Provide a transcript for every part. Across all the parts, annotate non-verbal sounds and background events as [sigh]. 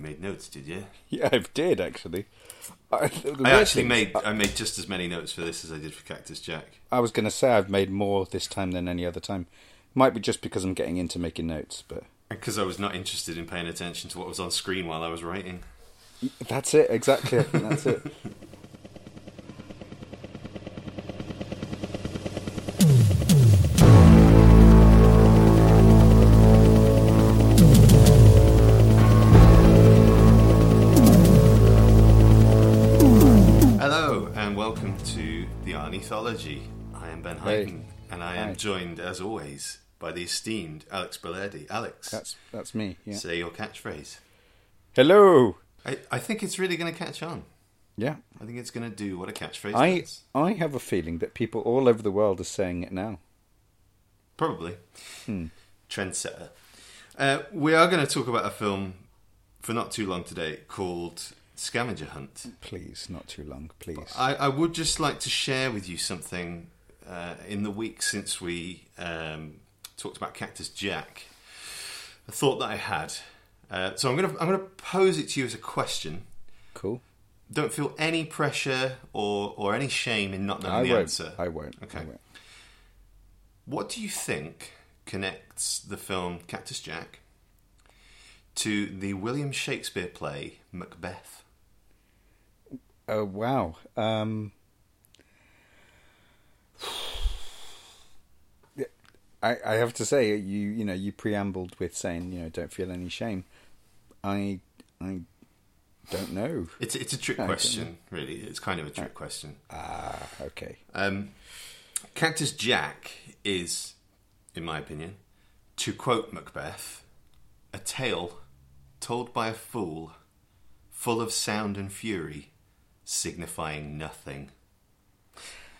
you made notes, did you? Yeah, I did actually. I, I actually made I made just as many notes for this as I did for Cactus Jack. I was going to say I've made more this time than any other time. Might be just because I'm getting into making notes, but Because I was not interested in paying attention to what was on screen while I was writing. that's it exactly. I that's it. [laughs] joined as always by the esteemed Alex Bellardi. Alex, That's that's me. Yeah. say your catchphrase. Hello. I, I think it's really going to catch on. Yeah. I think it's going to do what a catchphrase I does. I have a feeling that people all over the world are saying it now. Probably. Hmm. Trendsetter. Uh, we are going to talk about a film for not too long today called Scavenger Hunt. Please, not too long, please. I, I would just like to share with you something uh, in the week since we um, talked about Cactus Jack. A thought that I had. Uh, so I'm going to I'm going to pose it to you as a question. cool. Don't feel any pressure or or any shame in not knowing I the won't. answer. I won't. I Okay. won't. What do you think connects the film Cactus Jack to the William Shakespeare play Macbeth? Oh wow. Um, [sighs] I I have to say you you know you preambled with saying you know don't feel any shame. I I don't know. It's it's a trick I question, really. It's kind of a trick question. Ah, okay. Um, Cactus Jack is, in my opinion, to quote Macbeth, a tale told by a fool, full of sound and fury, signifying nothing.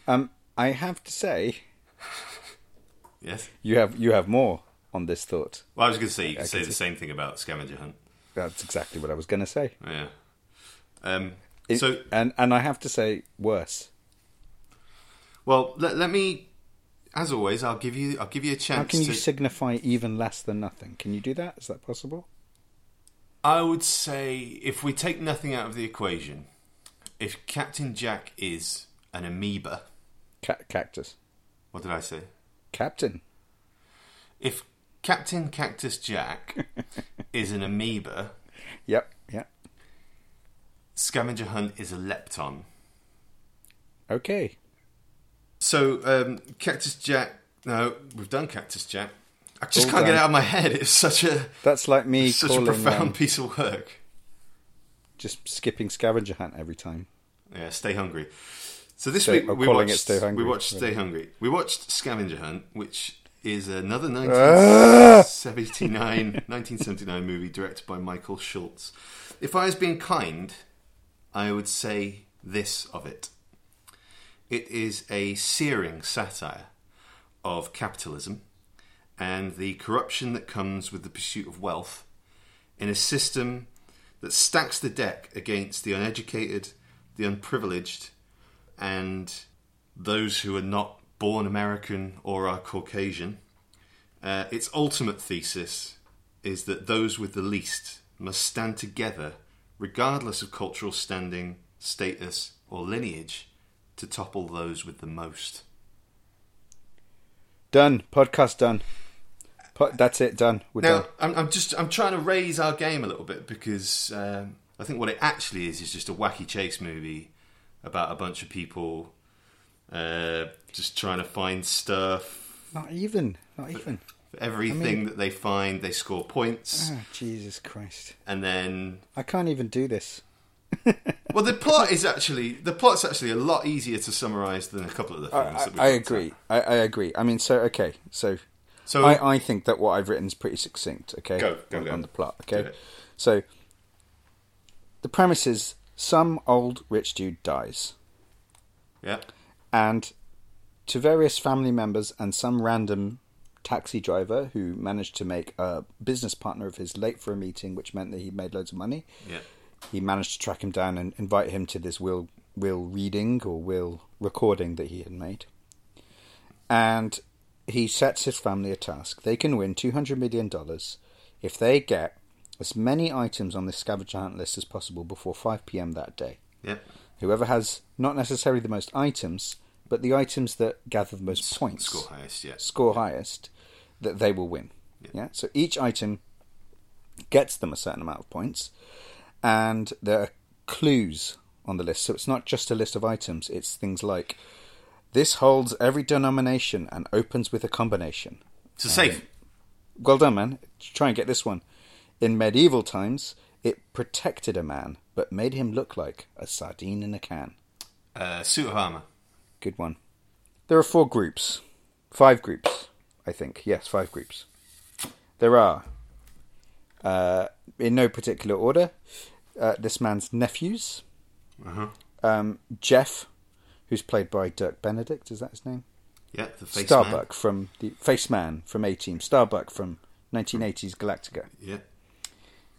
Um, I have to say [laughs] Yes. you have you have more on this thought. Well, I was going to say you could I say the same thing about Scavenger Hunt. That's exactly what I was going to say. Yeah. Um, It- so, and and I have to say worse. well, let, let me. As always, I'll give you. I'll give you a chance. How can you to, signify even less than nothing? Can you do that? Is that possible? I would say if we take nothing out of the equation, if Captain Jack is an amoeba, Ca- cactus, what did I say? captain. If Captain Cactus Jack [laughs] is an amoeba, Yep. Yep. Scavenger Hunt is a lepton. Okay. So, um, Cactus Jack. No, we've done Cactus Jack. I just All can't get it out of my head. It's such a That's like me such a profound um, piece of work. just skipping scavenger hunt every time. Yeah, stay hungry. So this So- week we watched, Stay Hungry, we watched. Stay Hungry. We watched Scavenger Hunt, which is another Ah! 1979, 1979 movie directed by Michael Schultz. If I was being kind, I would say this of it. It is a searing satire of capitalism and the corruption that comes with the pursuit of wealth in a system that stacks the deck against the uneducated, the unprivileged, and those who are not born American or are Caucasian. Uh, its ultimate thesis is that those with the least must stand together, regardless of cultural standing, status, or lineage, to topple those with the most. Done. Podcast done. Po- that's it. Done. We're Now, done. I'm, I'm just I'm trying to raise our game a little bit because um, I think what it actually is is just a wacky chase movie about a bunch of people uh, just trying to find stuff. Not even. Not even. For everything that they find, they score points, Ah, Jesus Christ. and then I can't even do this. [laughs] well, the plot is actually the plot's actually a lot easier to summarize than a couple of the I, films. I, that we've I agree. I, I agree. I mean, so okay. So, So I, I think that what I've written is pretty succinct. Okay, Go, go, on, go. on the plot. Okay, so the premise is some old rich dude dies, yeah, and to various family members and some random taxi driver who managed to make a business partner of his late for a meeting, which meant that he made loads of money. yeah, He managed to track him down and invite him to this will will reading or will recording that he had made. And he sets his family a task. They can win two hundred million dollars if they get as many items on this scavenger hunt list as possible before 5 pm that day. Yep. Whoever has not necessarily the most items, but the items that gather the most points, Score highest, yeah. score highest, that they will win. Yeah. Yeah. So each item gets them a certain amount of points, and there are clues on the list. So it's not just a list of items. It's things like this holds every denomination and opens with a combination. It's a safe. Well done, man. Try and get this one. In medieval times, it protected a man, but made him look like a sardine in a can. Uh, suit of armour. Good one. There are four groups. Five groups, I think. Yes, five groups. There are, uh, in no particular order, uh, this man's nephews. Uh-huh. Um, Jeff, who's played by Dirk Benedict, is that his name? Yeah, the face Starbuck man. from the Face Man from A Team. Starbuck from 1980s Galactica. Yeah.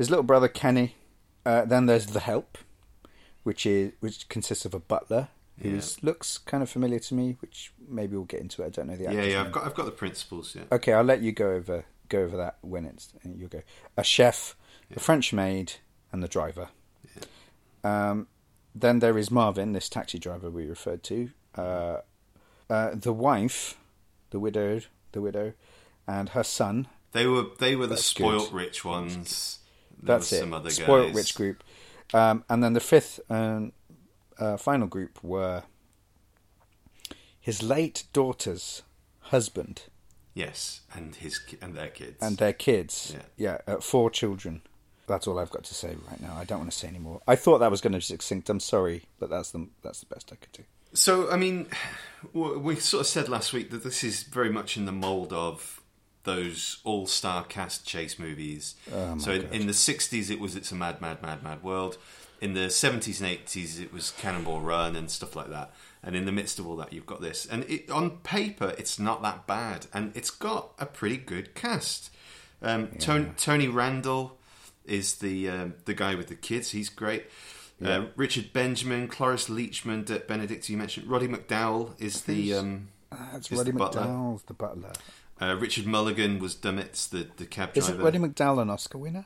His little brother Kenny. Uh, then there's the Help, which is which consists of a butler who Yeah. looks kind of familiar to me. Which maybe we'll get into it. I don't know the Yeah, yeah, name. I've got I've got the principles, yeah. Okay, I'll let you go over go over that when it's you'll go. A chef, a French maid, and the driver. Um, then there is Marvin, this taxi driver we referred to. Uh, uh, the wife, the widowed, the widow, and her son. They were they were the spoilt good. rich ones. That's it. Some other Spoiled guys. rich group. Um, and then the fifth and uh, final group were his late daughter's husband Yes, and his and their kids. and their kids. Yeah. Yeah, uh, four children. That's all I've got to say right now. I don't want to say any more. I thought that was going to be succinct. I'm sorry, but that's the that's the best I could do. So, I mean, we sort of said last week that this is very much in the mould of those all-star cast chase movies. Oh, so, in, in the '60s, it was "It's a Mad, Mad, Mad, Mad World." In the '70s and '80s, it was Cannonball Run and stuff like that. And in the midst of all that, you've got this. And it, on paper, it's not that bad, and it's got a pretty good cast. Um, Tony, Tony Randall is the um, the guy with the kids. He's great. Uh, Richard Benjamin, Cloris Leachman, Dirk Benedict, you mentioned. Roddy McDowall is the. Um, That's Is Roddy the. McDowall's the butler. Uh, Richard Mulligan was Dummitz, the, the cab driver. Isn't Roddy McDowall an Oscar winner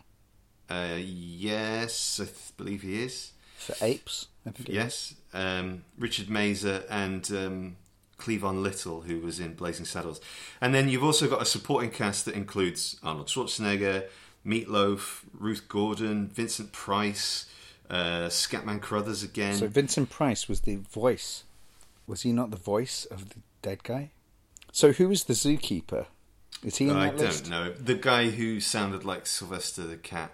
uh, yes, I th- believe he is. for Apes? Yes. Um, Richard Masur and um, Cleavon Little, who was in Blazing Saddles. And then you've also got a supporting cast that includes Arnold Schwarzenegger, Meatloaf, Ruth Gordon, Vincent Price, uh, Scatman Crothers again. So Vincent Price was the voice. Was he not the voice of the dead guy? So who was the zookeeper? Is he in I that don't list? know. The guy who sounded like Sylvester the cat.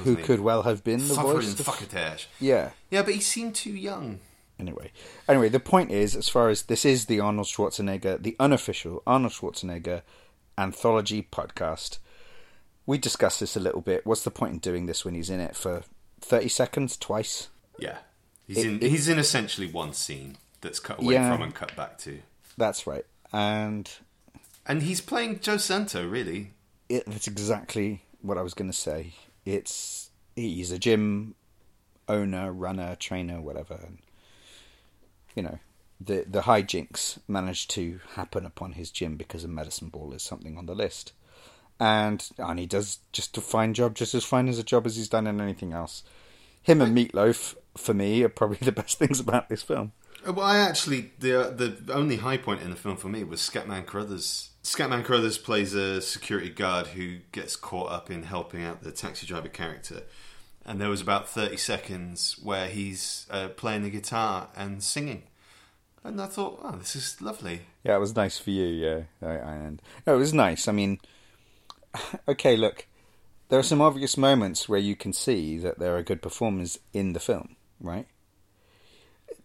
Who name? could well have been the Fuffer voice? Fuckertash. Yeah. Yeah, but he seemed too young. Anyway, anyway, the point is, as far as this is the Arnold Schwarzenegger, the unofficial Arnold Schwarzenegger anthology podcast. We discussed this a little bit. What's the point in doing this when he's in it for thirty seconds twice? Yeah. He's It- in it- he's in essentially one scene that's cut away Yeah. from and cut back to. That's right, and And he's playing Joe Santo, really. it, that's exactly what I was going to say. It's he's a gym owner, runner, trainer, whatever. And, you know, the the hijinks managed to happen upon his gym because a medicine ball is something on the list, and and he does just a fine job, just as fine as a job as he's done in anything else. Him and Meatloaf, for me, are probably [laughs] the best things about this film. Uh, Well, I actually the the only high point in the film for me was Scatman Crothers. Scatman Crothers plays a security guard who gets caught up in helping out the taxi driver character, and there was about thirty seconds where he's uh, playing the guitar and singing, and I thought, oh, this is lovely. Yeah, it was nice for you. Yeah, and no, it was nice. I mean, [sighs] okay, look, there are some obvious moments where you can see that there are good performers in the film, right?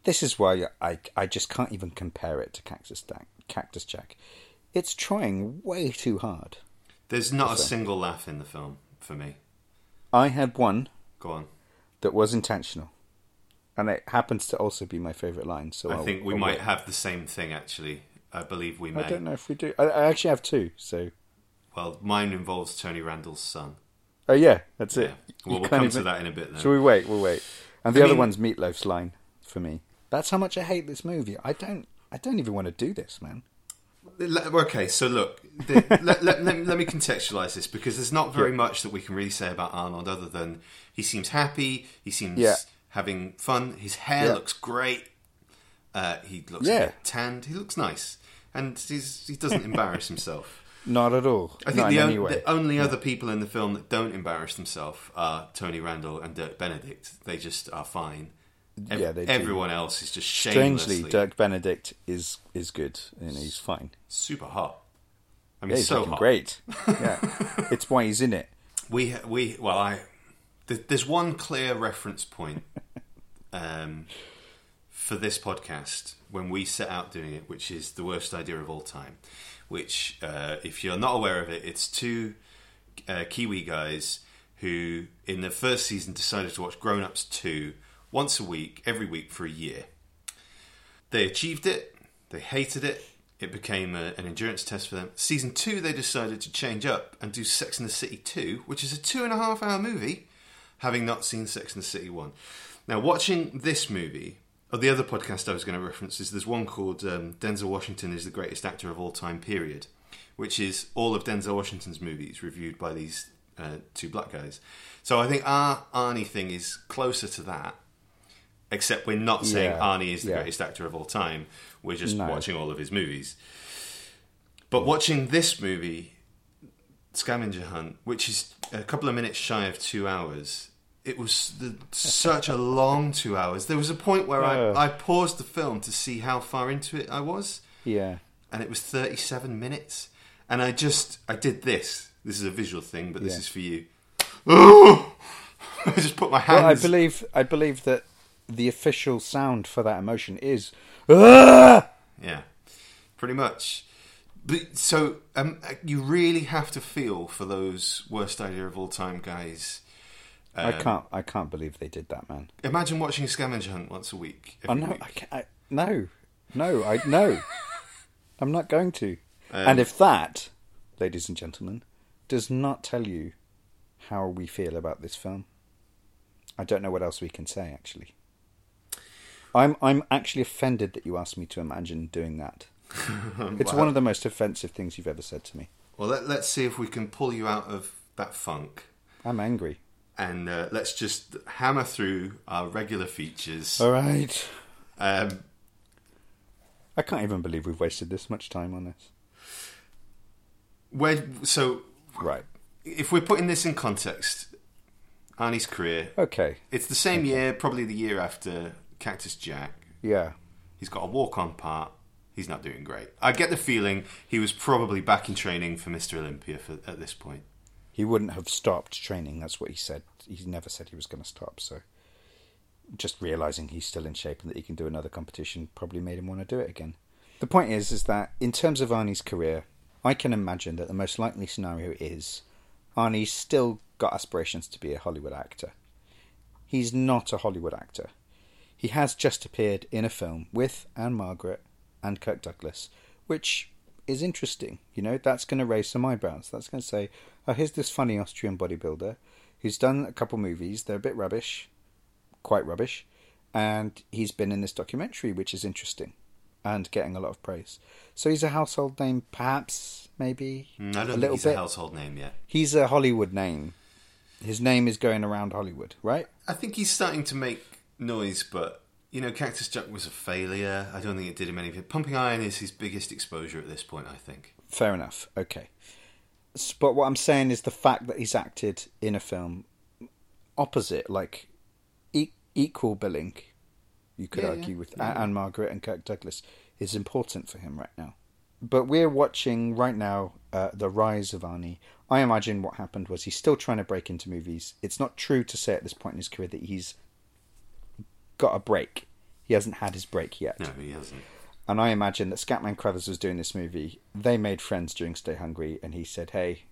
This is why I I just can't even compare it to Cactus Jack. Cactus Jack, it's trying way too hard. There's not a single laugh in the film for me. I had one Go on. that was intentional, and it happens to also be my favorite line. So I I'll- think we I'll might wait. have the same thing actually. I believe we may. I don't know if we do. I, I actually have two. So Well, mine involves Tony Randall's son. oh yeah, that's Yeah. it. Well, You we'll come even- to that in a bit then. Shall we wait? We'll wait. And the I other mean- one's Meatloaf's line for me. That's how much I hate this movie. I don't. I don't even want to do this, man. okay, so look, the, [laughs] let, let, let, let me contextualize this because there's not very Yeah. much that we can really say about Arnold other than he seems happy, he seems Yeah. having fun, his hair Yeah. looks great, uh, he looks Yeah. tanned, he looks nice, and he's, he doesn't embarrass himself. [laughs] Not at all. I think the, in on- any way. the only other people in the film that don't embarrass themselves are Tony Randall and Dirk Benedict. They just are fine. Ev- Yeah, they do. everyone else is just shamelessly Strangely, Dirk Benedict is is good and he's fine. super hot. I mean, Yeah, he's so hot. great. [laughs] Yeah, it's why he's in it. We we well, I there's one clear reference point um, for this podcast when we set out doing it, which is the worst idea of all time. Which, uh, if you're not aware of it, it's two uh, Kiwi guys who, in the first season, decided to watch Grown Ups two once a week, every week for a year. They achieved it. They hated it. It became a, an endurance test for them. Season two, they decided to change up and do Sex and the City 2, which is a two and a half hour movie, having not seen Sex and the City 1. Now, watching this movie, or the other podcast I was going to reference is there's one called um, Denzel Washington is the greatest actor of all time, period, which is all of Denzel Washington's movies reviewed by these uh, two black guys. So I think our Arnie thing is closer to that except we're not saying Yeah, Arnie is the yeah. greatest actor of all time. We're just No. watching all of his movies. But watching this movie, Scavenger Hunt, which is a couple of minutes shy of two hours, it was the, such a long two hours. There was a point where. I, I paused the film to see how far into it I was, Yeah, and it was 37 minutes. And I just, I did this. This is a visual thing, but this Yeah. is for you. [gasps] I just put my hands. well, I believe I believe that the official sound for that emotion is. "Ah!" Yeah, pretty much. But so um, you really have to feel for those worst idea of all time guys. I Um, can't. I can't believe they did that, man. Imagine watching Scavenger Hunt once a week. Oh no! week. I can't, I, no, no, I no. [laughs] I'm not going to. Um, and if that, ladies and gentlemen, does not tell you how we feel about this film, I don't know what else we can say. Actually, I'm I'm actually offended that you asked me to imagine doing that. [laughs] It's Wow. one of the most offensive things you've ever said to me. Well, let, let's see if we can pull you out of that funk, I'm angry. and uh, let's just hammer through our regular features. All right. Um, I can't even believe we've wasted this much time on this. where so Right. if we're putting this in context, Arnie's career, Okay. it's the same year, probably the year after Cactus Jack. Yeah. He's got a walk on part. He's not doing great. I get the feeling he was probably back in training for Mr. Olympia for, at this point. He wouldn't have stopped training. That's what he said. He never said he was going to stop. So, just realizing he's still in shape and that he can do another competition probably made him want to do it again. The point is, is that in terms of Arnie's career, I can imagine that the most likely scenario is Arnie's still got aspirations to be a Hollywood actor. He's not a Hollywood actor. He has just appeared in a film with Ann-Margret and Kirk Douglas, which is interesting. You know, that's going to raise some eyebrows. That's going to say, oh, here's this funny Austrian bodybuilder who's done a couple movies. They're a bit rubbish, quite rubbish, and he's been in this documentary, which is interesting and getting a lot of praise. So he's a household name, perhaps, maybe Mm, I don't a think little he's bit. a household name yet. He's a Hollywood name. His name is going around Hollywood, right? I think he's starting to make noise, but you know, Cactus Jack was a failure. I don't think it did him any good. Pumping Iron is his biggest exposure at this point. I think. Fair enough. Okay. But what I'm saying is the fact that he's acted in a film opposite, like e- equal billing, you could Yeah, argue, yeah, with yeah. Ann-Margret and Kirk Douglas, is important for him right now. But we're watching right now uh, the rise of Arnie. I imagine what happened was he's still trying to break into movies. It's not true to say at this point in his career that he's got a break. He hasn't had his break yet. No, he hasn't. And I imagine that Scatman Crothers was doing this movie. They made friends during Stay Hungry, and he said, "Hey,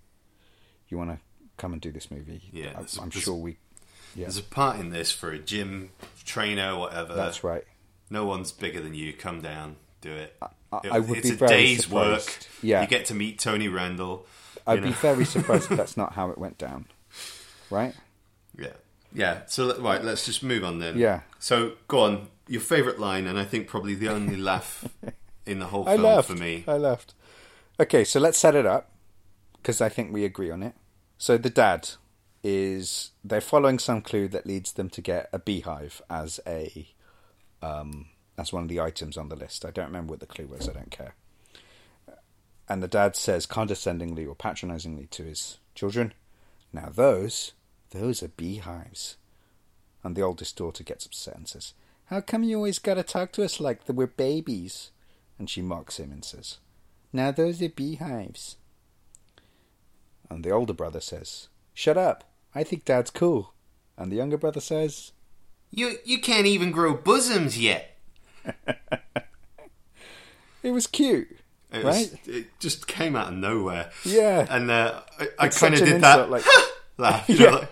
you want to come and do this movie? Yeah, I, I'm there's- sure we." Yeah, There's a part in this for a gym trainer, or whatever. that's right. No one's bigger than you. Come down, do it. I- It- I would it's be a very day's surprised. work. Yeah. you get to meet Tony Randall. I'd you be very surprised if [laughs] that's not how it went down. Right? Yeah, yeah. So right, let's just move on then. Yeah. So go on. Your favourite line, and I think probably the only [laughs] laugh in the whole I film for me. I laughed. Okay, so let's set it up because I think we agree on it. So the dad is they're following some clue that leads them to get a beehive as a um, as one of the items on the list. I don't remember what the clue was. I don't care. And the dad says condescendingly or patronizingly to his children, "Now those those are beehives." And the oldest daughter gets upset and says, How come you always gotta talk to us like that we're babies? And she mocks him and says, Now those are beehives. And the older brother says, Shut up. I think dad's cool. And the younger brother says, You you can't even grow bosoms yet. [laughs] It was cute. It, right? was, it just came out of nowhere. Yeah. and uh, I, I kind of did that like- [laughs] laugh. You [laughs] Yeah. know, like,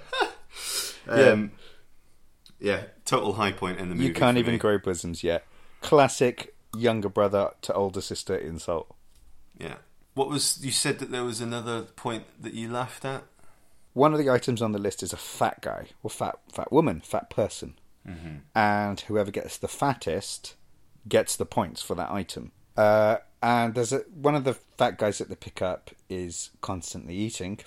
[laughs] [laughs] um, yeah, total high point in the movie. You can't even me. grow bosoms yet. Classic younger brother to older sister insult. Yeah. What was you said that there was another point that you laughed at? One of the items on the list is a fat guy or fat fat woman, fat person, and whoever gets the fattest gets the points for that item. Uh, and there's a, one of the fat guys that they pick up is constantly eating.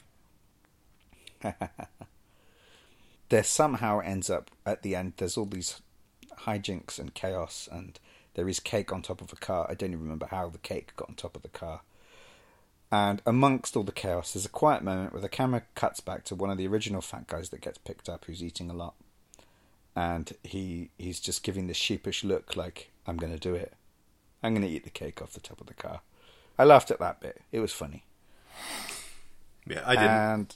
[laughs] there somehow ends up at the end. There's all these hijinks and chaos, and there is cake on top of a car. I don't even remember how the cake got on top of the car. And amongst all the chaos, there's a quiet moment where the camera cuts back to one of the original fat guys that gets picked up, who's eating a lot, and he he's just giving this sheepish look, like I'm going to do it. I'm going to eat the cake off the top of the car. I laughed at that bit. It was funny. Yeah, I didn't. And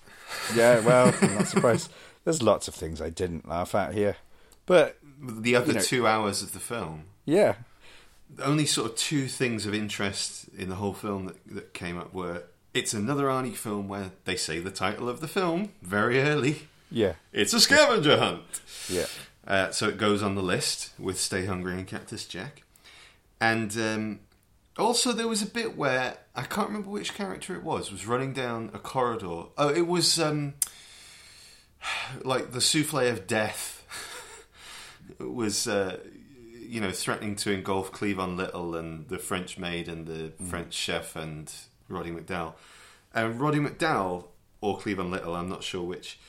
yeah, well, I'm not surprised. [laughs] There's lots of things I didn't laugh at here, but the other you know- two hours of the film, yeah, The only sort of two things of interest in the whole film that, that came up were it's another Arnie film where they say the title of the film very early. yeah, It's a scavenger hunt. yeah. Uh, so it goes on the list with Stay Hungry and Cactus Jack. And um, also, there was a bit where I can't remember which character it was, was running down a corridor. Oh, it was um, [sighs] like the souffle of death [laughs] was, uh, you know, threatening to engulf Cleavon Little and the French maid and the French chef and Roddy McDowall. And Roddy McDowall, or Cleavon Little, I'm not sure which,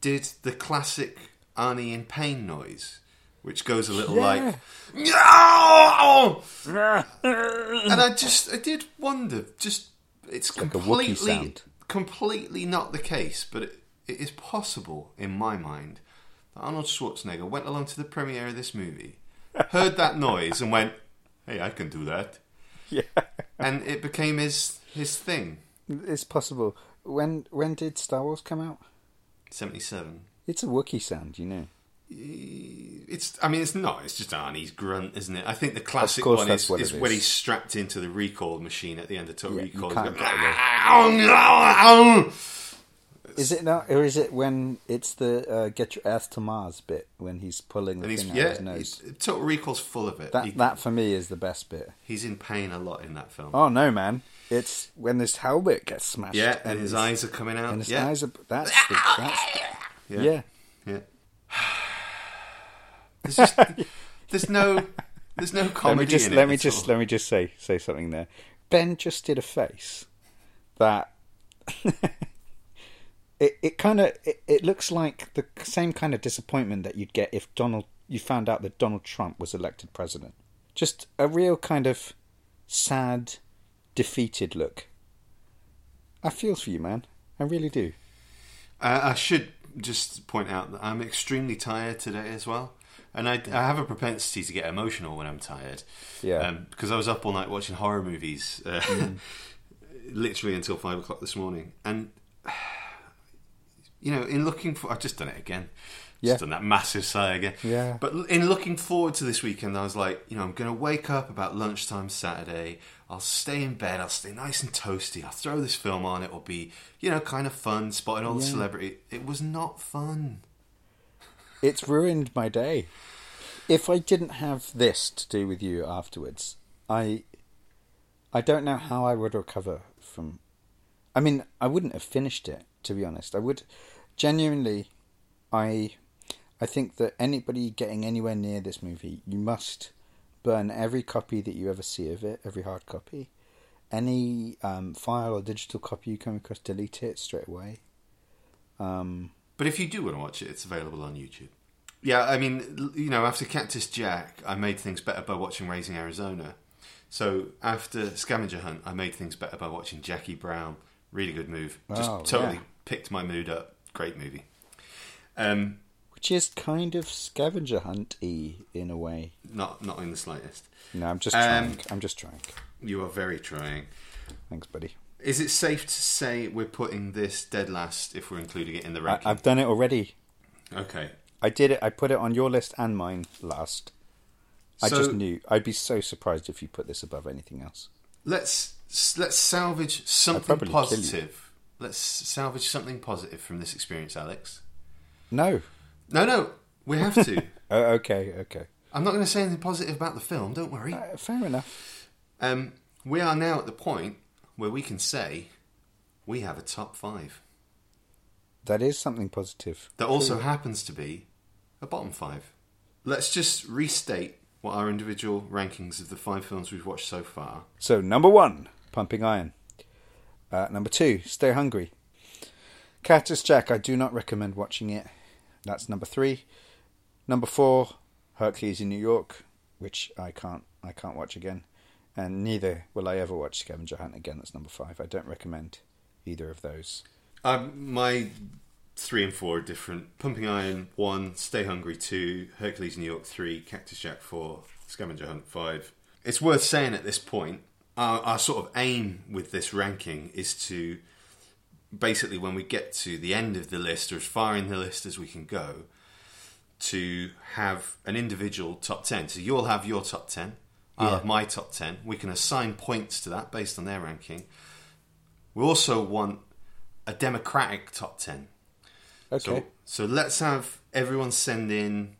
did the classic Arnie in pain noise, which goes a little Yeah. like, "No!" and I [laughs] just, I did wonder, just it's like a completely, sound. completely not the case, but it, it is possible in my mind that Arnold Schwarzenegger went along to the premiere of this movie, heard that [laughs] noise, and went, "Hey, I can do that," Yeah, and it became his his thing. it's possible. When when did Star Wars come out? Seventy-seven. It's a Wookiee sound, you know. It's. I mean, it's not. It's just Arnie's grunt, isn't it? I think the classic one is, is it when is. he's strapped into the recall machine at the end of Total Yeah, Recall. get Is it now, or is it when it's the uh, "Get Your Ass to Mars" bit when he's pulling the and thing out yeah. of his nose? Total Recall's full of it. That He- that for me is the best bit. he's in pain a lot in that film. Oh no, man! It's when this helmet gets smashed. yeah, and his eyes are coming out. and his yeah, eyes are. That's [laughs] the, that's yeah, yeah. yeah. [sighs] [sighs] There's just [laughs] there's no there's no comedy Let me just in it let me just all. let me just say say something there. Ben just did a face that [laughs] it it kind of it, it looks like the same kind of disappointment that you'd get if Donald you found out that Donald Trump was elected president. Just a real kind of sad, defeated look. I feel for you, man. I really do. Uh, I should just point out that I'm extremely tired today as well. And I, I have a propensity to get emotional when I'm tired. Yeah. Um, because I was up all night watching horror movies, uh, [laughs] literally until five o'clock this morning. And, you know, in looking for. I've just done it again. Yeah. Just done that massive sigh again. Yeah. But in looking forward to this weekend, I was like, you know, I'm going to wake up about lunchtime Saturday. I'll stay in bed. I'll stay nice and toasty. I'll throw this film on. It will be, you know, kind of fun, spotting all the celebrity. It was not fun. It's ruined my day. If I didn't have this to do with you afterwards, I I don't know how I would recover from I mean, I wouldn't have finished it, to be honest. I would genuinely I I think that anybody getting anywhere near this movie, you must burn every copy that you ever see of it, every hard copy. Any um, file or digital copy you come across, delete it straight away. Um, But if you do want to watch it, it's available on YouTube. Yeah, I mean, you know, after Cactus Jack, I made things better by watching Raising Arizona. So after Scavenger Hunt, I made things better by watching Jackie Brown. Really good move. Just Oh, totally yeah. picked my mood up. Great movie. Um, which is kind of scavenger hunt y in a way. not not in the slightest. No, I'm just Um, trying. I'm just trying. You are very trying. Thanks, buddy. Is it safe to say we're putting this dead last if we're including it in the I, ranking? I've done it already. okay. I did it. I put it on your list and mine last. I So- just knew. I'd be so surprised if you put this above anything else. let's let's salvage something probably kill you. positive. Let's salvage something positive from this experience, Alex. No. No, no, we have to. [laughs] Oh, okay. Okay. I'm not going to say anything positive about the film. Don't worry. Uh, fair enough. Um, we are now at the point where we can say we have a top five. That is something positive. That also happens to be a bottom five. Let's just restate what our individual rankings of the five films we've watched so far. So number one, Pumping Iron. Uh, number two, Stay Hungry. Cactus Jack. I do not recommend watching it. That's number three. Number four, Hercules in New York, which I can't. I can't watch again, and neither will I ever watch Scavenger Hunt again. That's number five. I don't recommend either of those. Um, my three and four are different. Pumping Iron one, Stay Hungry two, Hercules New York three, Cactus Jack four, Scavenger Hunt five. It's worth saying at this point, our, our sort of aim with this ranking is to basically when we get to the end of the list or as far in the list as we can go to have an individual top 10 so you'll have your top 10 Yeah. have my top 10 we can assign points to that based on their ranking we also want a democratic top 10 Okay. so, so let's have everyone send in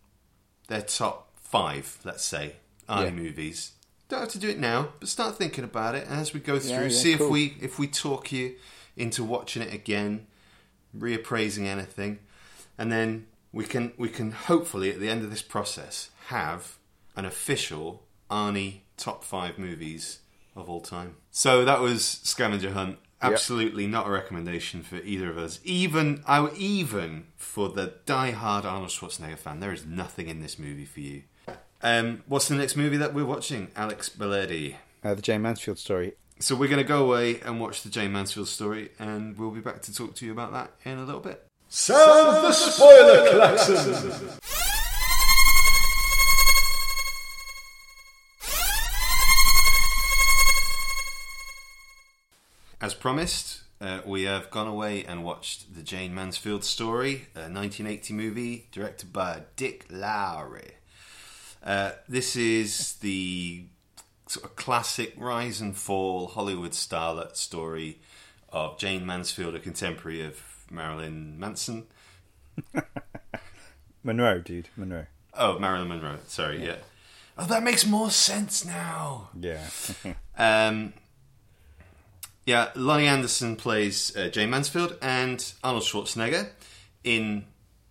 their top five, let's say, Arnie Yeah. movies. Don't have to do it now, but start thinking about it as we go through. Yeah, yeah, see cool. if we if we talk you into watching it again, reappraising anything, and then we can we can hopefully at the end of this process have an official Arnie top five movies of all time. So that was Scavenger Hunt. Absolutely not a recommendation for either of us. Even I even for the die-hard Arnold Schwarzenegger fan, there is nothing in this movie for you. Um, what's the next movie that we're watching, Alex Belletti? uh, the Jayne Mansfield story. So we're going to go away and watch the Jayne Mansfield story, and we'll be back to talk to you about that in a little bit. Sound the spoiler klaxon! As promised, uh, we have gone away and watched the Jayne Mansfield story, a 1980 movie directed by Dick Lowry. Uh, this is the sort of classic rise and fall Hollywood starlet story of Jayne Mansfield, a contemporary of Marilyn Manson. [laughs] Monroe, dude. Monroe. Oh, Marilyn Monroe. Sorry, yeah. Oh, that makes more sense now. Yeah. [laughs] Um, yeah, Loni Anderson plays uh, Jayne Mansfield and Arnold Schwarzenegger in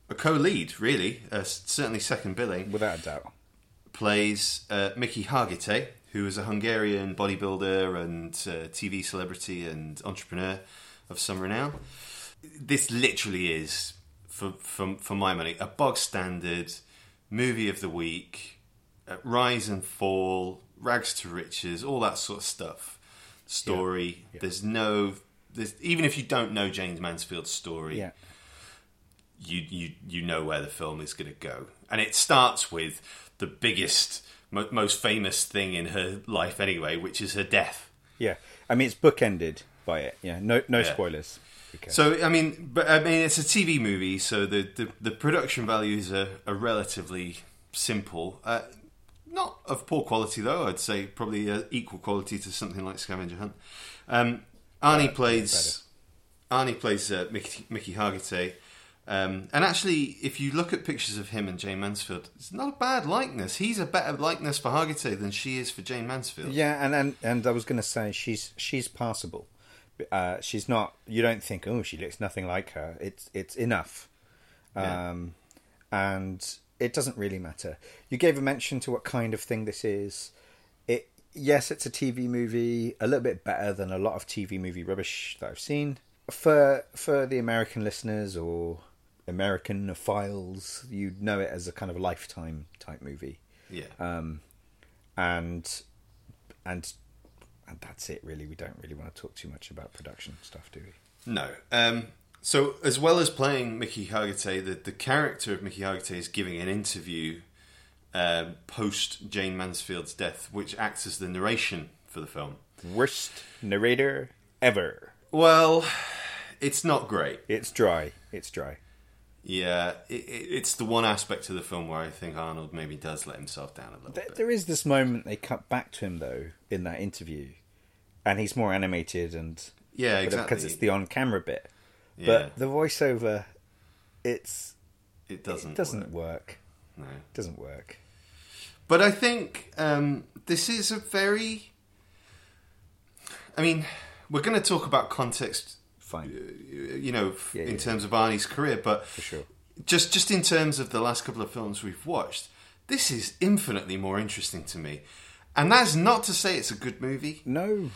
a co-lead, really, uh, certainly second billing. Without a doubt. Plays uh, Mickey Hargitay, who is a Hungarian bodybuilder and uh, TV celebrity and entrepreneur of some renown. This literally is, for for, for my money, a bog standard movie of the week, uh, rise and fall, rags to riches, all that sort of stuff. Story. There's no. There's, even if you don't know James Mansfield's story, Yeah. you you you know where the film is going to go, and it starts with the biggest, mo- most famous thing in her life anyway, which is her death. Yeah. I mean, it's bookended by it. Yeah. No, no Yeah. spoilers. Okay. So I mean, but I mean, it's a TV movie, so the the, the production values are, are relatively simple. Uh, not of poor quality though. I'd say probably uh, equal quality to something like Scavenger Hunt. Um, Arnie plays Arnie plays uh, Mickey, Mickey Hargitay. Um, and actually, if you look at pictures of him and Jayne Mansfield, it's not a bad likeness. He's a better likeness for Hargitay than she is for Jayne Mansfield. Yeah, and and, and I was going to say she's she's passable. Uh, she's not. You don't think, oh, she looks nothing like her. It's it's enough, Yeah. um, and it doesn't really matter. You gave a mention to what kind of thing this is. It yes, it's a TV movie, a little bit better than a lot of TV movie rubbish that I've seen. For for the American listeners or American files, you'd know it as a kind of lifetime type movie. Yeah. Um, and and and that's it really. We don't really want to talk too much about production stuff, do we? No. Um, so, as well as playing Mickey Hargitay, the, the character of Mickey Hargitay is giving an interview um, post Jayne Mansfield's death, which acts as the narration for the film. Worst narrator ever. Well, it's not great. It's dry. It's dry. Yeah, it, it, it's the one aspect of the film where I think Arnold maybe does let himself down a little There, bit. there is this moment they cut back to him though in that interview, and he's more animated and Yeah, exactly because it's the on-camera bit. Yeah. But the voiceover, it's It doesn't. it doesn't work. work. No. It doesn't work. But I think um, this is a very. I mean, we're going to talk about context, Fine. you know, Yeah, in yeah. terms of Arnie's career, but For sure. just just in terms of the last couple of films we've watched, this is infinitely more interesting to me. And that's not to say it's a good movie, No.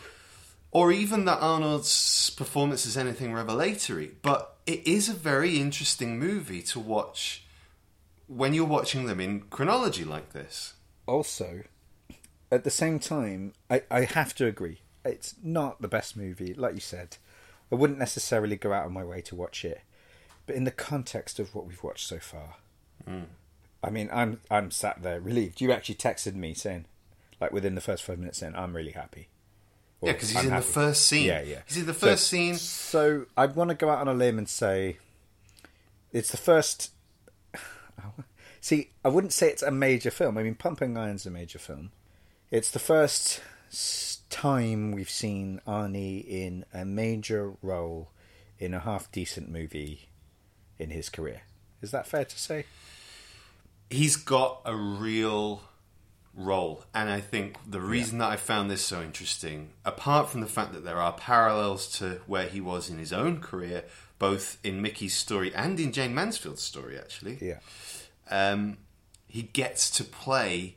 Or even that Arnold's performance is anything revelatory, but it is a very interesting movie to watch when you're watching them in chronology like this. Also, at the same time, I, I have to agree. It's not the best movie, like you said. I wouldn't necessarily go out of my way to watch it, but in the context of what we've watched so far, hmm. I mean, I'm I'm sat there relieved. You actually texted me saying, like within the first five minutes, saying I'm really happy. Yeah, because he's "I'm in happy." the first scene. Yeah, yeah. He's in the So- first scene. So I want to go out on a limb and say it's the first. [laughs] See, I wouldn't say it's a major film. I mean, Pumping Iron's a major film. It's the first time we've seen Arnie in a major role in a half decent movie in his career. Is that fair to say? He's got a real role, and I think the reason that I found this so interesting, apart from the fact that there are parallels to where he was in his own career, both in Mickey's story and in Jayne Mansfield's story, actually, Yeah. um, he gets to play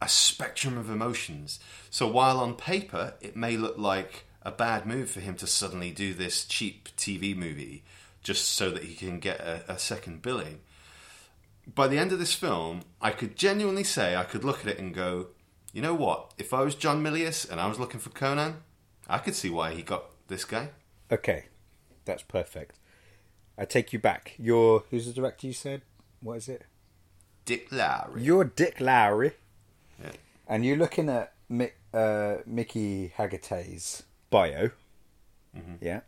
a spectrum of emotions. So while on paper it may look like a bad move for him to suddenly do this cheap TV movie just so that he can get a, a second billing, by the end of this film, I could genuinely say I could look at it and go, you know what? If I was John Milius and I was looking for Conan, I could see why he got this guy. Okay, that's perfect. I take you back. You're who's the director? You said what is it? Dick Lowry. You're Dick Lowry. Yeah. And you're looking at Mick, uh, Mickey Hargitay's bio, yeah,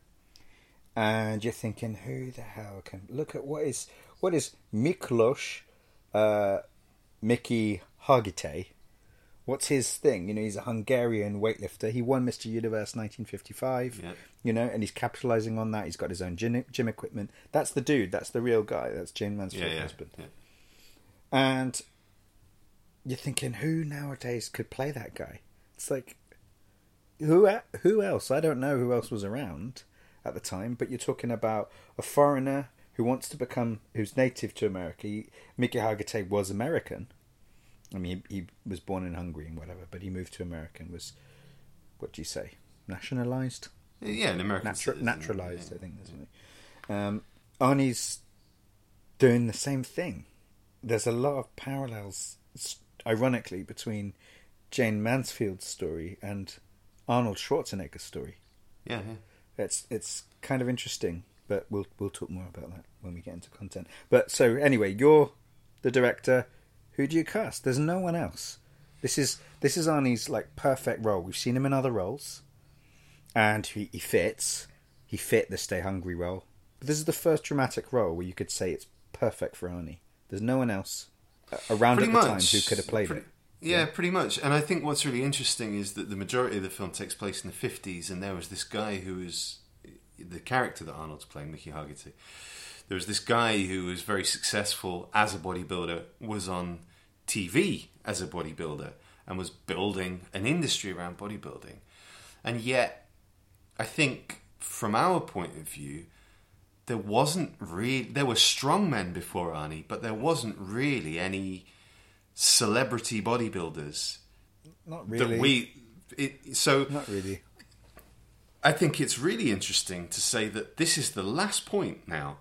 and you're thinking, who the hell can look at what is what is Miklos, uh, Mickey Hargitay? What's his thing? You know, he's a Hungarian weightlifter. He won Mr. Universe 1955. Yeah. You know, and he's capitalizing on that. He's got his own gym, gym equipment. That's the dude. That's the real guy. That's Jayne yeah, Mansfield's yeah, husband. yeah. And you're thinking, who nowadays could play that guy? It's like, who who else? I don't know who else was around at the time, but you're talking about a foreigner who wants to become, who's native to America. He, Mickey Hargitay was American. I mean, he, he was born in Hungary and whatever, but he moved to America and was, what do you say, nationalized? Yeah, an American Natu- naturalized, yeah. I think. That's what it- um, Arnie's doing the same thing. There's a lot of parallels, ironically, between Jayne Mansfield's story and Arnold Schwarzenegger's story. Yeah, yeah. It's it's kind of interesting, but we'll we'll talk more about that when we get into content. But so anyway, you're the director. Who do you cast? There's no one else. This is this is Arnie's like perfect role. We've seen him in other roles, and he, he fits. He fit the Stay Hungry role. But this is the first dramatic role where you could say it's perfect for Arnie. There's no one else uh, around pretty at the much time who could have played pretty, it. Yeah, pretty much. And I think what's really interesting is that the majority of the film takes place in the fifties, and there was this guy who was the character that Arnold's playing, Mickey Hargitay. There was this guy who was very successful as a bodybuilder, was on TV as a bodybuilder, and was building an industry around bodybuilding. And yet, I think from our point of view, there wasn't really there were strong men before Arnie, but there wasn't really any celebrity bodybuilders Not really. that we. It, so Not really. I think it's really interesting to say that this is the last point now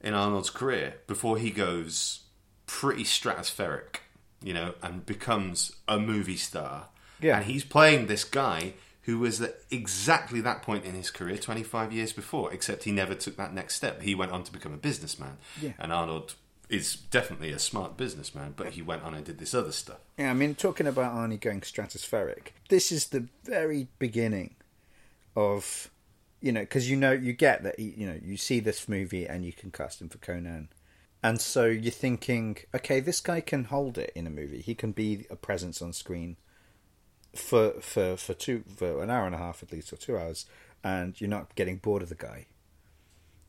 in Arnold's career before he goes pretty stratospheric, you know, and becomes a movie star. Yeah. And he's playing this guy who was at exactly that point in his career 25 years before, except he never took that next step. He went on to become a businessman. Yeah. And Arnold is definitely a smart businessman, but he went on and did this other stuff. Yeah, I mean, talking about Arnie going stratospheric, this is the very beginning of, you know, because you know, you get that, you know, you see this movie and you can cast him for Conan. And so you're thinking, okay, this guy can hold it in a movie. He can be a presence on screen for for for two for an hour and a half at least or two hours, and you're not getting bored of the guy.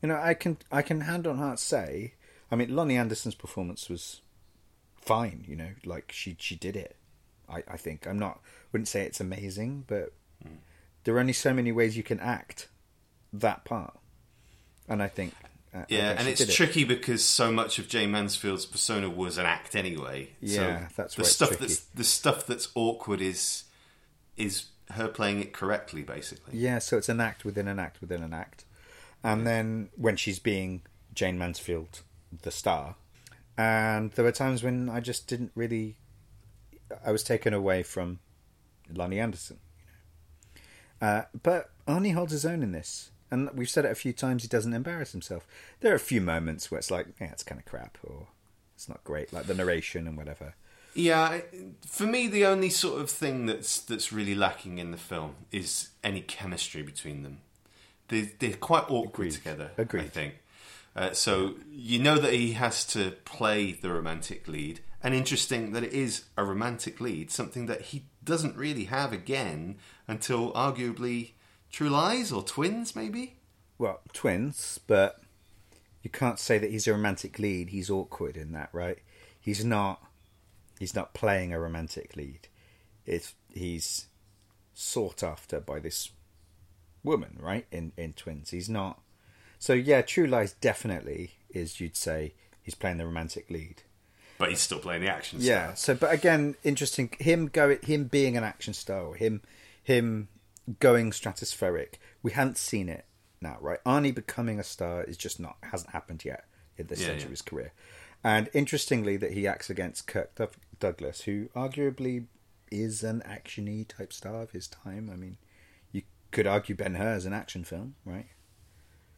You know, I can I can hand on heart say, I mean, Loni Anderson's performance was fine. You know, like she she did it. I I think I'm not wouldn't say it's amazing, but hmm. There are only so many ways you can act that part, and I think uh, Yeah, and it's did it. tricky because so much of Jayne Mansfield's persona was an act anyway. Yeah, so that's the stuff tricky. that's the stuff that's awkward is is her playing it correctly, basically. Yeah, so it's an act within an act within an act. And then when she's being Jayne Mansfield, the star, and there were times when I just didn't really. I was taken away from Loni Anderson. Uh, but Arnie holds his own in this. And we've said it a few times, he doesn't embarrass himself. There are a few moments where it's like, yeah, it's kind of crap, or it's not great, like the narration and whatever. Yeah, for me, the only sort of thing that's that's really lacking in the film is any chemistry between them. They they're quite awkward Agreed. together. I think. Uh, so you know that he has to play the romantic lead, and interesting that it is a romantic lead, something that he doesn't really have again until arguably True Lies or Twins, maybe. well, twins, but you can't say that he's a romantic lead. He's awkward in that, right? He's not. He's not playing a romantic lead. It's he's sought after by this woman, right? In in twins, he's not. So yeah, True Lies definitely is. You'd say he's playing the romantic lead. But he's still playing the action Yeah. star. So, but again, interesting. Him go, him being an action star, him, him going stratospheric. We haven't seen it now, right? Arnie becoming a star is just not hasn't happened yet in this Yeah, stage yeah. of his career. And interestingly, that he acts against Kirk Doug- Douglas, who arguably is an actiony type star of his time. I mean, you could argue Ben Hur is an action film, right?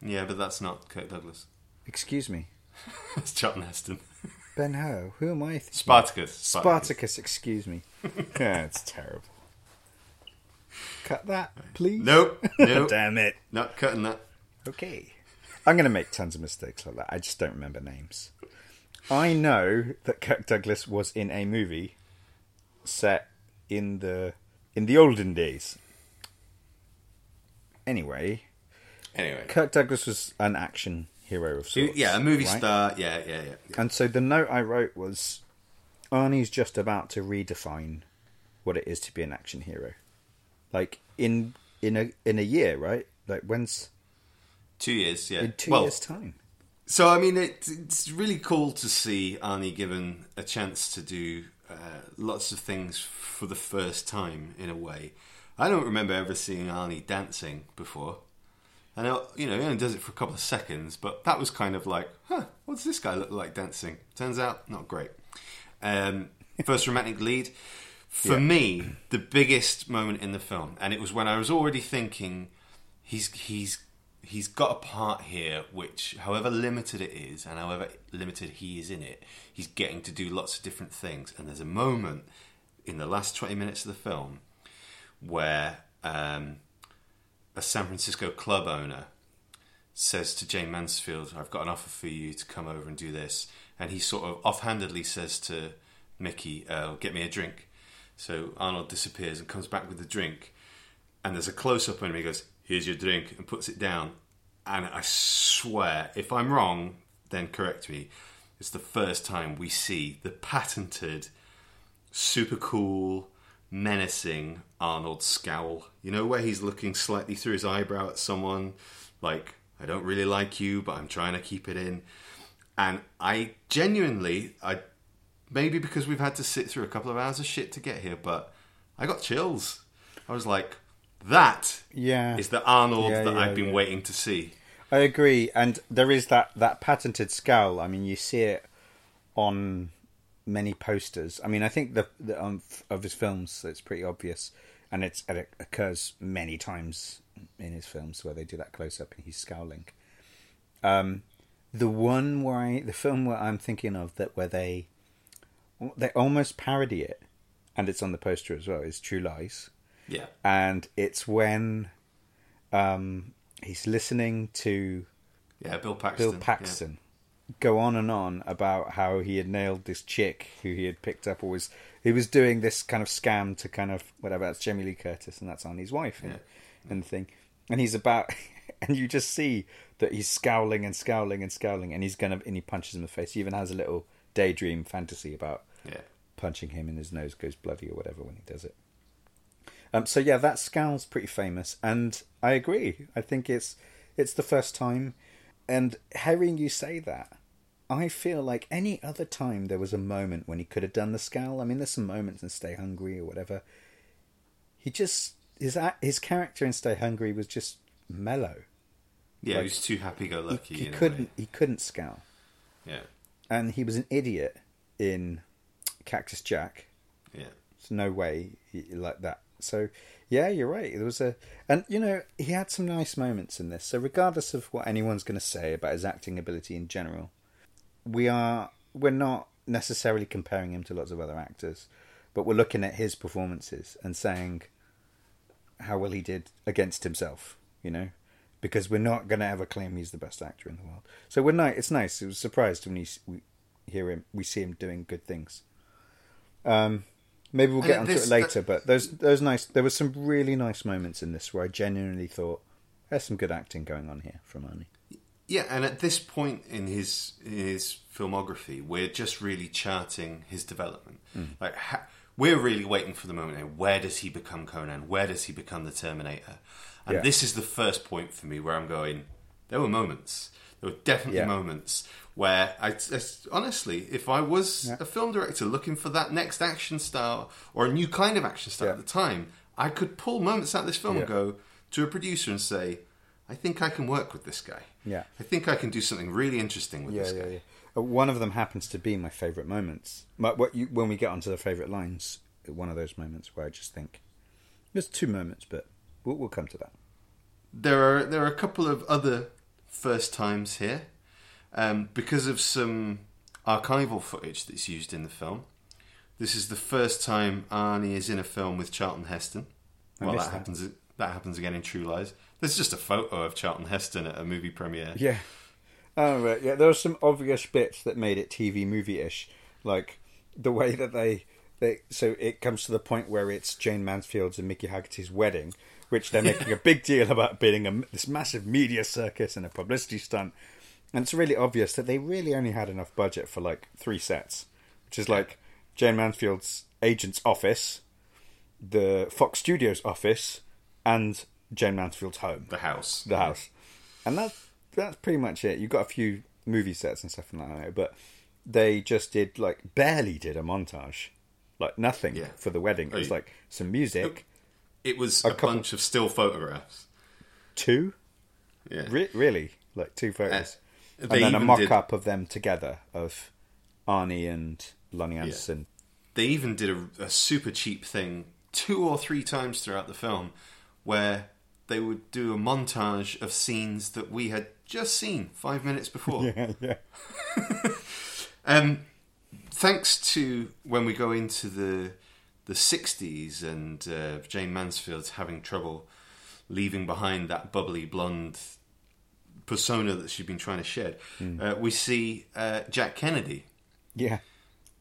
Yeah, but that's not Kirk Douglas. Excuse me, [laughs] It's Charlton Heston. [laughs] Ben Hur. Who am I? Thinking? Spartacus. Spartacus, excuse me. [laughs] yeah, it's terrible. Cut that, please. Nope. [laughs] Nope. Damn it. Not cutting that. Okay. I'm going to make tons of mistakes like that. I just don't remember names. I know that Kirk Douglas was in a movie set in the in the olden days. Anyway, Anyway. Kirk Douglas was an action hero of sorts. Yeah, a movie right? star. Yeah, yeah, yeah. yeah. And so the note I wrote was Arnie's just about to redefine what it is to be an action hero. Like in in a in a year, right? Like when's Two years, yeah. in two well, years' time. So I mean, it, it's really cool to see Arnie given a chance to do uh, lots of things for the first time in a way. I don't remember ever seeing Arnie dancing before. I know, you know, he only does it for a couple of seconds, but that was kind of like, huh, what's this guy look like dancing? Turns out, not great. Um, first romantic lead. For Yeah. me, the biggest moment in the film, and it was when I was already thinking, he's he's he's got a part here which however limited it is and however limited he is in it he's getting to do lots of different things and there's a moment in the last 20 minutes of the film where um, a san francisco club owner says to jayne mansfield i've got an offer for you to come over and do this and he sort of offhandedly says to mickey uh, get me a drink so arnold disappears and comes back with the drink and there's a close up on him. He goes, "Here's your drink," and puts it down. And I swear, if I'm wrong, then correct me. It's the first time we see the patented, super cool, menacing Arnold scowl. You know, where he's looking slightly through his eyebrow at someone, like I don't really like you, but I'm trying to keep it in. And I genuinely, I maybe because we've had to sit through a couple of hours of shit to get here, but I got chills. I was like, that Yeah. is the Arnold Yeah, that yeah, I've been yeah. waiting to see. I agree, and there is that that patented scowl. I mean, you see it on many posters. I mean, I think the, the um, of his films, it's pretty obvious, and it's and it occurs many times in his films where they do that close up and he's scowling. Um, the one where I, the film where I'm thinking of that where they they almost parody it, and it's on the poster as well, is True Lies Yeah. and it's when um, he's listening to Yeah, Bill Paxton. Bill Paxton go on and on about how he had nailed this chick who he had picked up, or was he was doing this kind of scam to kind of whatever. That's Jamie Lee Curtis, and that's Arnie's wife, and, Yeah. and the thing. And he's about, [laughs] and you just see that he's scowling and scowling and scowling, and he's gonna, and he punches him in the face. He even has a little daydream fantasy about Yeah. punching him and his nose goes bloody or whatever when he does it. Um, so yeah, that scowl's pretty famous, and I agree. I think it's it's the first time, and hearing you say that, I feel like any other time there was a moment when he could have done the scowl. I mean, there's some moments in Stay Hungry or whatever. He just his his character in Stay Hungry was just mellow. Yeah, Like, he was too happy-go-lucky. He, he couldn't he couldn't scowl, Yeah. and he was an idiot in Cactus Jack. Yeah. There's no way he, like that. So yeah, you're right. There was a, and you know, he had some nice moments in this. So regardless of what anyone's going to say about his acting ability in general, we are we're not necessarily comparing him to lots of other actors, but we're looking at his performances and saying how well he did against himself. You know, because we're not going to ever claim he's the best actor in the world. So we're nice. It's nice. It was surprised when you, we hear him, we see him doing good things. Um, maybe we'll get onto this- it later, but those those nice. There were some really nice moments in this where I genuinely thought there's some good acting going on here from Arnie. Yeah, and at this point in his in his filmography, we're just really charting his development. Hmm. Like ha- we're really waiting for the moment. now, Where does he become Conan? Where does he become the Terminator? And Yeah. this is the first point for me where I'm going. There were moments. There were definitely Yeah. moments where I, I- honestly, if I was Yeah. a film director looking for that next action star or a new kind of action star at the time, I could pull moments out of this film and go to a producer and say, "I think I can work with this guy." Yeah. I think I can do something really interesting with Yeah, this yeah, guy. yeah. Uh, One of them happens to be my favourite moments. You, when we get onto the favourite lines, one of those moments where I just think there's two moments, but we'll, we'll come to that. There are there are a couple of other first times here, um, because of some archival footage that's used in the film. This is the first time Arnie is in a film with Charlton Heston. I Well, that, that. happens. That happens again in True Lies. There's just a photo of Charlton Heston at a movie premiere. Yeah. Oh, right. Yeah, there are some obvious bits that made it TV movie ish. Like the way that they, they. So it comes to the point where it's Jayne Mansfield's and Mickey Hargitay's wedding, which they're making a big deal about being a, this massive media circus and a publicity stunt. And it's really obvious that they really only had enough budget for like three sets, which is like Jayne Mansfield's agent's office, the Fox Studios office, and Jayne Mansfield's home The house. the house, and that's that's pretty much it. You've got a few movie sets and stuff like that, but they just did like barely did a montage, like nothing Yeah. for the wedding. It was like some music, It was A a, couple- bunch of still photographs. two Yeah. Re- really like two photos, Uh, and then a mock did- up of them together of Arnie and Loni Anderson. they even did a, a super cheap thing two or three times throughout the film where they would do a montage of scenes that we had just seen five minutes before. [laughs] Yeah, yeah, [laughs] Um, thanks to when we go into the the 60s and uh, Jayne Mansfield's having trouble leaving behind that bubbly blonde persona that she'd been trying to shed, uh, we see uh, Jack Kennedy. yeah.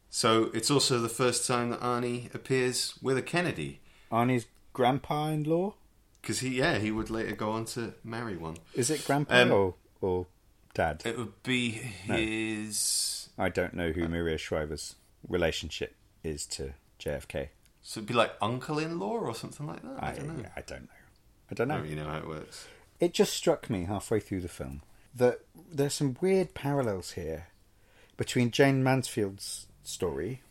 So it's also the first time that Arnie appears with a Kennedy. Arnie's grandpa-in-law Because he, yeah, he would later go on to marry one. is it grandpa Um, or or dad? It would be his. I don't know who Maria Shriver's relationship is to JFK. So it'd be like uncle in law or something like that. I, I, don't know. I don't know. I don't I know. don't really know how it works. it just struck me halfway through the film that there's some weird parallels here between Jayne Mansfield's story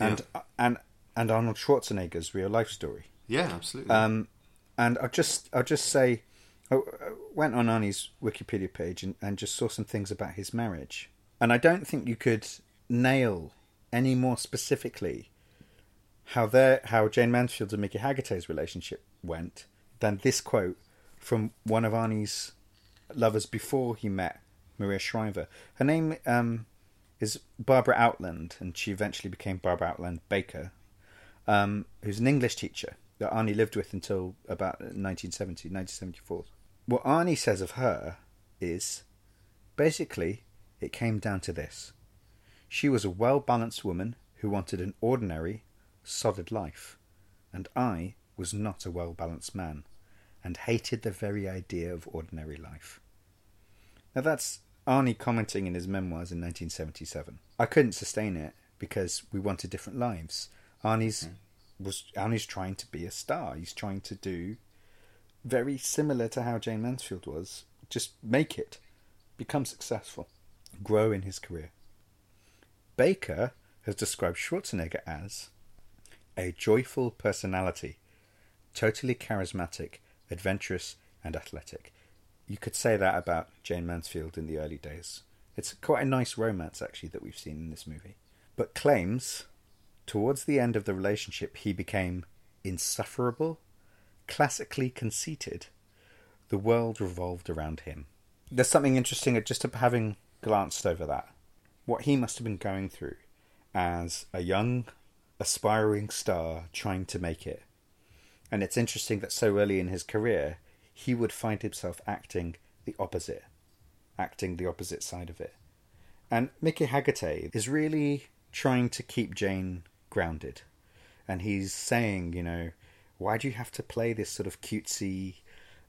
and and and Arnold Schwarzenegger's real life story. Yeah, absolutely. Um, and I'll just I'll just say, I I went on Arnie's Wikipedia page and, and just saw some things about his marriage, and I don't think you could nail any more specifically how their how Jayne Mansfield's and Mickey Hargitay's relationship went than this quote from one of Arnie's lovers before he met Maria Shriver. Her name um, is Barbara Outland, and she eventually became Barbara Outland Baker, um, who's an English teacher that Arnie lived with until about 1970, 1974. What Arnie says of her is basically it came down to this. She was a well balanced woman who wanted an ordinary, solid life, and I was not a well balanced man and hated the very idea of ordinary life. Now that's Arnie commenting in his memoirs in 1977. I couldn't sustain it because we wanted different lives. Arnie's hmm. was Arnie's trying to be a star. He's trying to do very similar to how Jayne Mansfield was. Just make it, become successful, grow in his career. Baker has described Schwarzenegger as a joyful personality, totally charismatic, adventurous, and athletic. You could say that about Jayne Mansfield in the early days. It's quite a nice romance, actually, that we've seen in this movie. But claims towards the end of the relationship he became insufferable, classically conceited. The world revolved around him. There's something interesting at just having glanced over that. What he must have been going through as a young, aspiring star trying to make it. And it's interesting that so early in his career, he would find himself acting the opposite, acting the opposite side of it. And Mickey Hargitay is really trying to keep Jayne grounded. And he's saying, you know, why do you have to play this sort of cutesy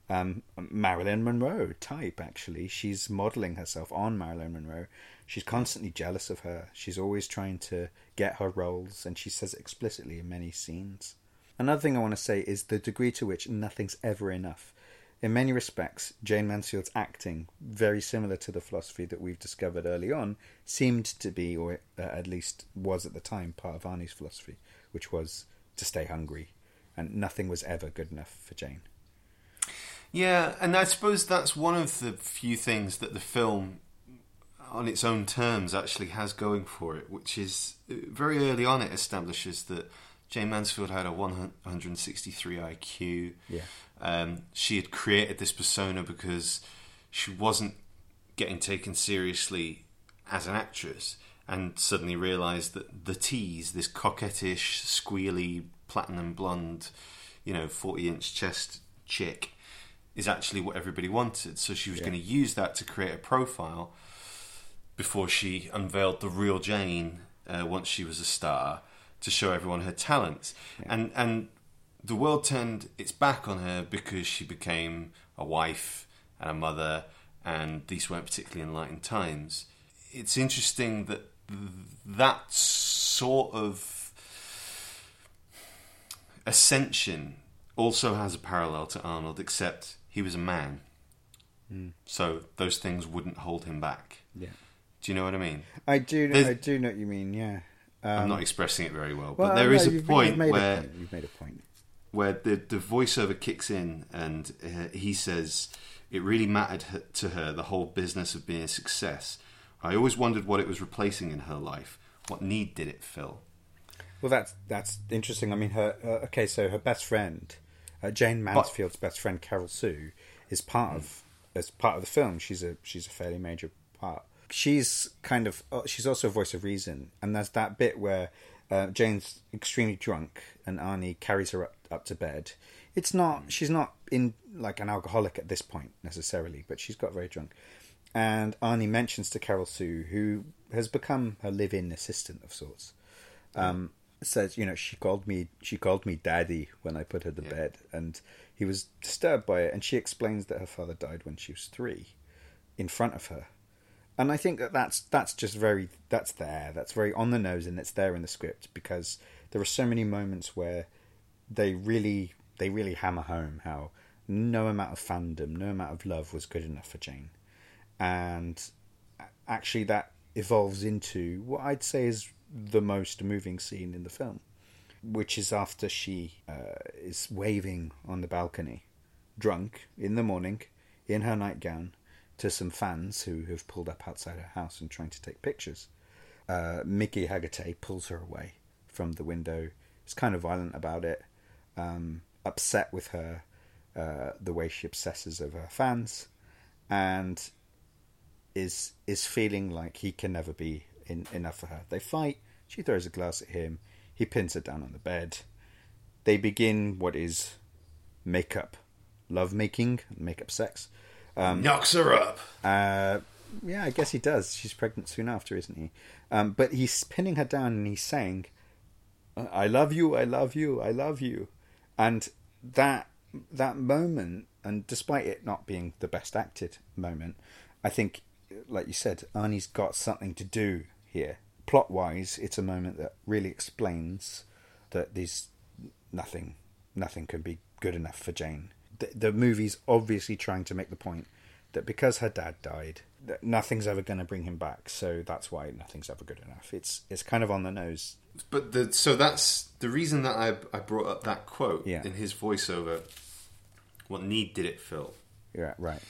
um, Marilyn Monroe type, actually? She's modeling herself on Marilyn Monroe. She's constantly jealous of her. She's always trying to get her roles, and she says it explicitly in many scenes. Another thing I want to say is the degree to which nothing's ever enough. In many respects, Jayne Mansfield's acting, very similar to the philosophy that we've discovered early on, seemed to be, or uh, at least was at the time, part of Arnie's philosophy, which was to stay hungry, and nothing was ever good enough for Jayne. Yeah, and I suppose that's one of the few things that the film, on its own terms, actually has going for it, which is uh, very early on it establishes that Jayne Mansfield had a 163 IQ. Yeah. Um, she had created this persona because she wasn't getting taken seriously as an actress and suddenly realised that the tease, this coquettish, squealy, platinum blonde, you know, 40 inch chest chick, is actually what everybody wanted. So she was Yeah. going to use that to create a profile before she unveiled the real Jayne uh, once she was a star to show everyone her talents. And and the world turned its back on her because she became a wife and a mother, and these weren't particularly enlightened times. It's interesting that that sort of ascension also has a parallel to Arnold, except he was a man. So those things wouldn't hold him back. Yeah. Do you know what I mean? I do. There's- I do know what you mean. Yeah. I'm not expressing it very well, but Um, Well, there no, is a point made where a point. you've made a point. where the the voiceover kicks in and uh, he says it really mattered to her the whole business of being a success. I always wondered what it was replacing in her life. What need did it fill? Well, that's that's interesting. I mean, her uh, okay. So her best friend, uh, Jayne Mansfield's best friend, Carol Sue, is part of as part of the film. She's a she's a fairly major part. She's kind of uh, she's also a voice of reason, and there's that bit where uh, Jayne's extremely drunk and Arnie carries her up, up to bed. It's not she's not in like an alcoholic at this point necessarily, but she's got very drunk. And Arnie mentions to Carol Sue, who has become her live-in assistant of sorts, um, says, you know, she called me, she called me daddy when I put her to Yeah. bed, and he was disturbed by it. And she explains that her father died when she was three, in front of her. And I think that that's that's just very that's there, that's very on the nose, and it's there in the script because there are so many moments where they really they really hammer home how no amount of fandom, no amount of love was good enough for Jayne. And actually, that evolves into what I'd say is the most moving scene in the film, which is after she uh, is waving on the balcony, drunk, in the morning, in her nightgown, to some fans who have pulled up outside her house and trying to take pictures. Uh, Mickey Hargitay pulls her away from the window. Is kind of violent about it, um, upset with her, uh, the way she obsesses over her fans, and is is feeling like he can never be in, enough for her. They fight. She throws a glass at him. He pins her down on the bed. They begin what is makeup, love making, makeup sex. Um, Knocks her up. Uh, yeah, I guess he does. She's pregnant soon after, isn't he? Um, but he's pinning her down and he's saying, "I love you, I love you, I love you," and that that moment, and despite it not being the best acted moment, I think, like you said, Arnie's got something to do here. Plot wise, it's a moment that really explains that there's nothing, nothing can be good enough for Jayne. The, the movie's obviously trying to make the point that because her dad died, that nothing's ever going to bring him back. So that's why nothing's ever good enough. It's it's kind of on the nose. But the, so that's the reason that I I brought up that quote Yeah. in his voiceover. What need did it fill? Yeah, right.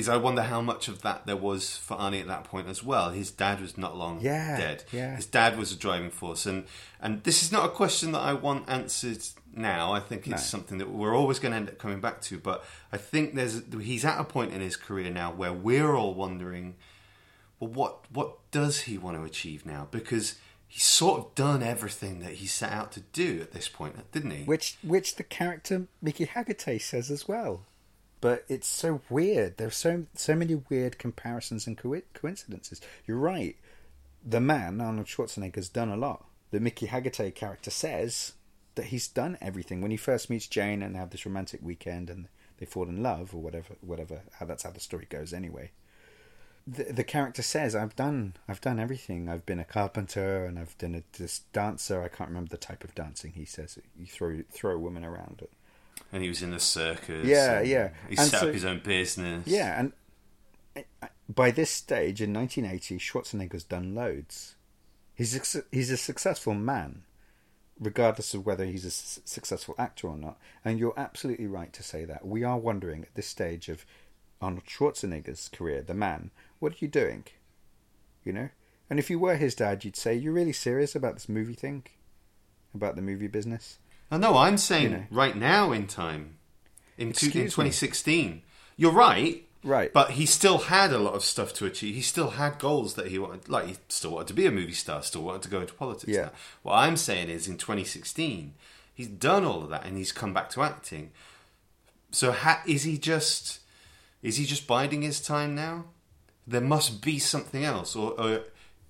Is I wonder how much of that there was for Arnie at that point as well. His dad was not long Yeah, dead. yeah. His dad was a driving force, and and this is not a question that I want answered now. I think it's No. something that we're always going to end up coming back to. But I think there's he's at a point in his career now where we're all wondering, well, what what does he want to achieve now? Because he's sort of done everything that he set out to do at this point, didn't he? Which which the character Mickey Hargitay says as well. But it's so weird. There's so so many weird comparisons and co- coincidences. You're right. The man Arnold Schwarzenegger's done a lot. The Mickey Hargitay character says that he's done everything. When he first meets Jayne and they have this romantic weekend and they fall in love or whatever, whatever. How that's how the story goes anyway. The, the character says, "I've done, I've done everything. I've been a carpenter and I've been a this dancer. I can't remember the type of dancing." He says, "You throw throw a woman around." And he was in the circus. Yeah, yeah. He And set so- up his own business. Yeah, and by this stage in 1980, Schwarzenegger's done loads. He's a, he's a successful man, regardless of whether he's a s- successful actor or not. And you're absolutely right to say that. We are wondering at this stage of Arnold Schwarzenegger's career, the man, what are you doing? You know? And if you were his dad, you'd say, You're really serious about this movie thing? About the movie business? Oh, no, I'm saying You know. right now in time, in, two, in Excuse me. 2016. You're right. Right. But he still had a lot of stuff to achieve. He still had goals that he wanted. Like, he still wanted to be a movie star, still wanted to go into politics. Yeah. Now. What I'm saying is in 2016, he's done all of that and he's come back to acting. So ha- is he just. Is he just biding his time now? There must be something else. Or, or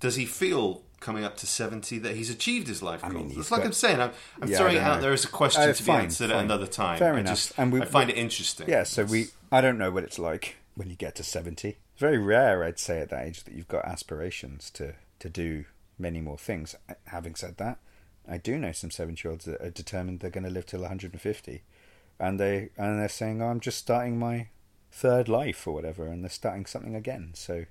does he feel coming up to 70 that he's achieved his life goals? mean, It's like got- I'm saying. I'm, I'm Yeah, throwing it out know. there as a question Uh, to be fine, answered at another time. Fair I enough. Just, And we- I find we- it interesting. Yeah, so we. I don't know what it's like when you get to 70. It's very rare, I'd say, at that age that you've got aspirations to, to do many more things. Having said that, I do know some 70 year olds that are determined they're going to live till 150. And, they, and they're saying, oh, I'm just starting my third life or whatever, and they're starting something again. So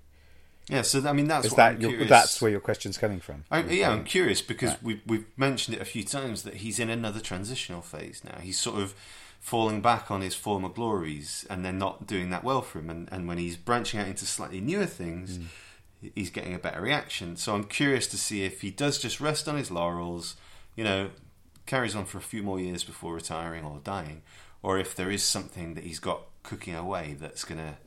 Yeah, so I mean that's is that your, that's where your question's coming from? I, yeah, I'm mm-hmm. curious because we've we've mentioned it a few times that he's in another transitional phase now. He's sort of falling back on his former glories, and they're not doing that well for him. And, and when he's branching out into slightly newer things, mm. he's getting a better reaction. So I'm curious to see if he does just rest on his laurels, you know, carries on for a few more years before retiring or dying, or if there is something that he's got cooking away that's gonna,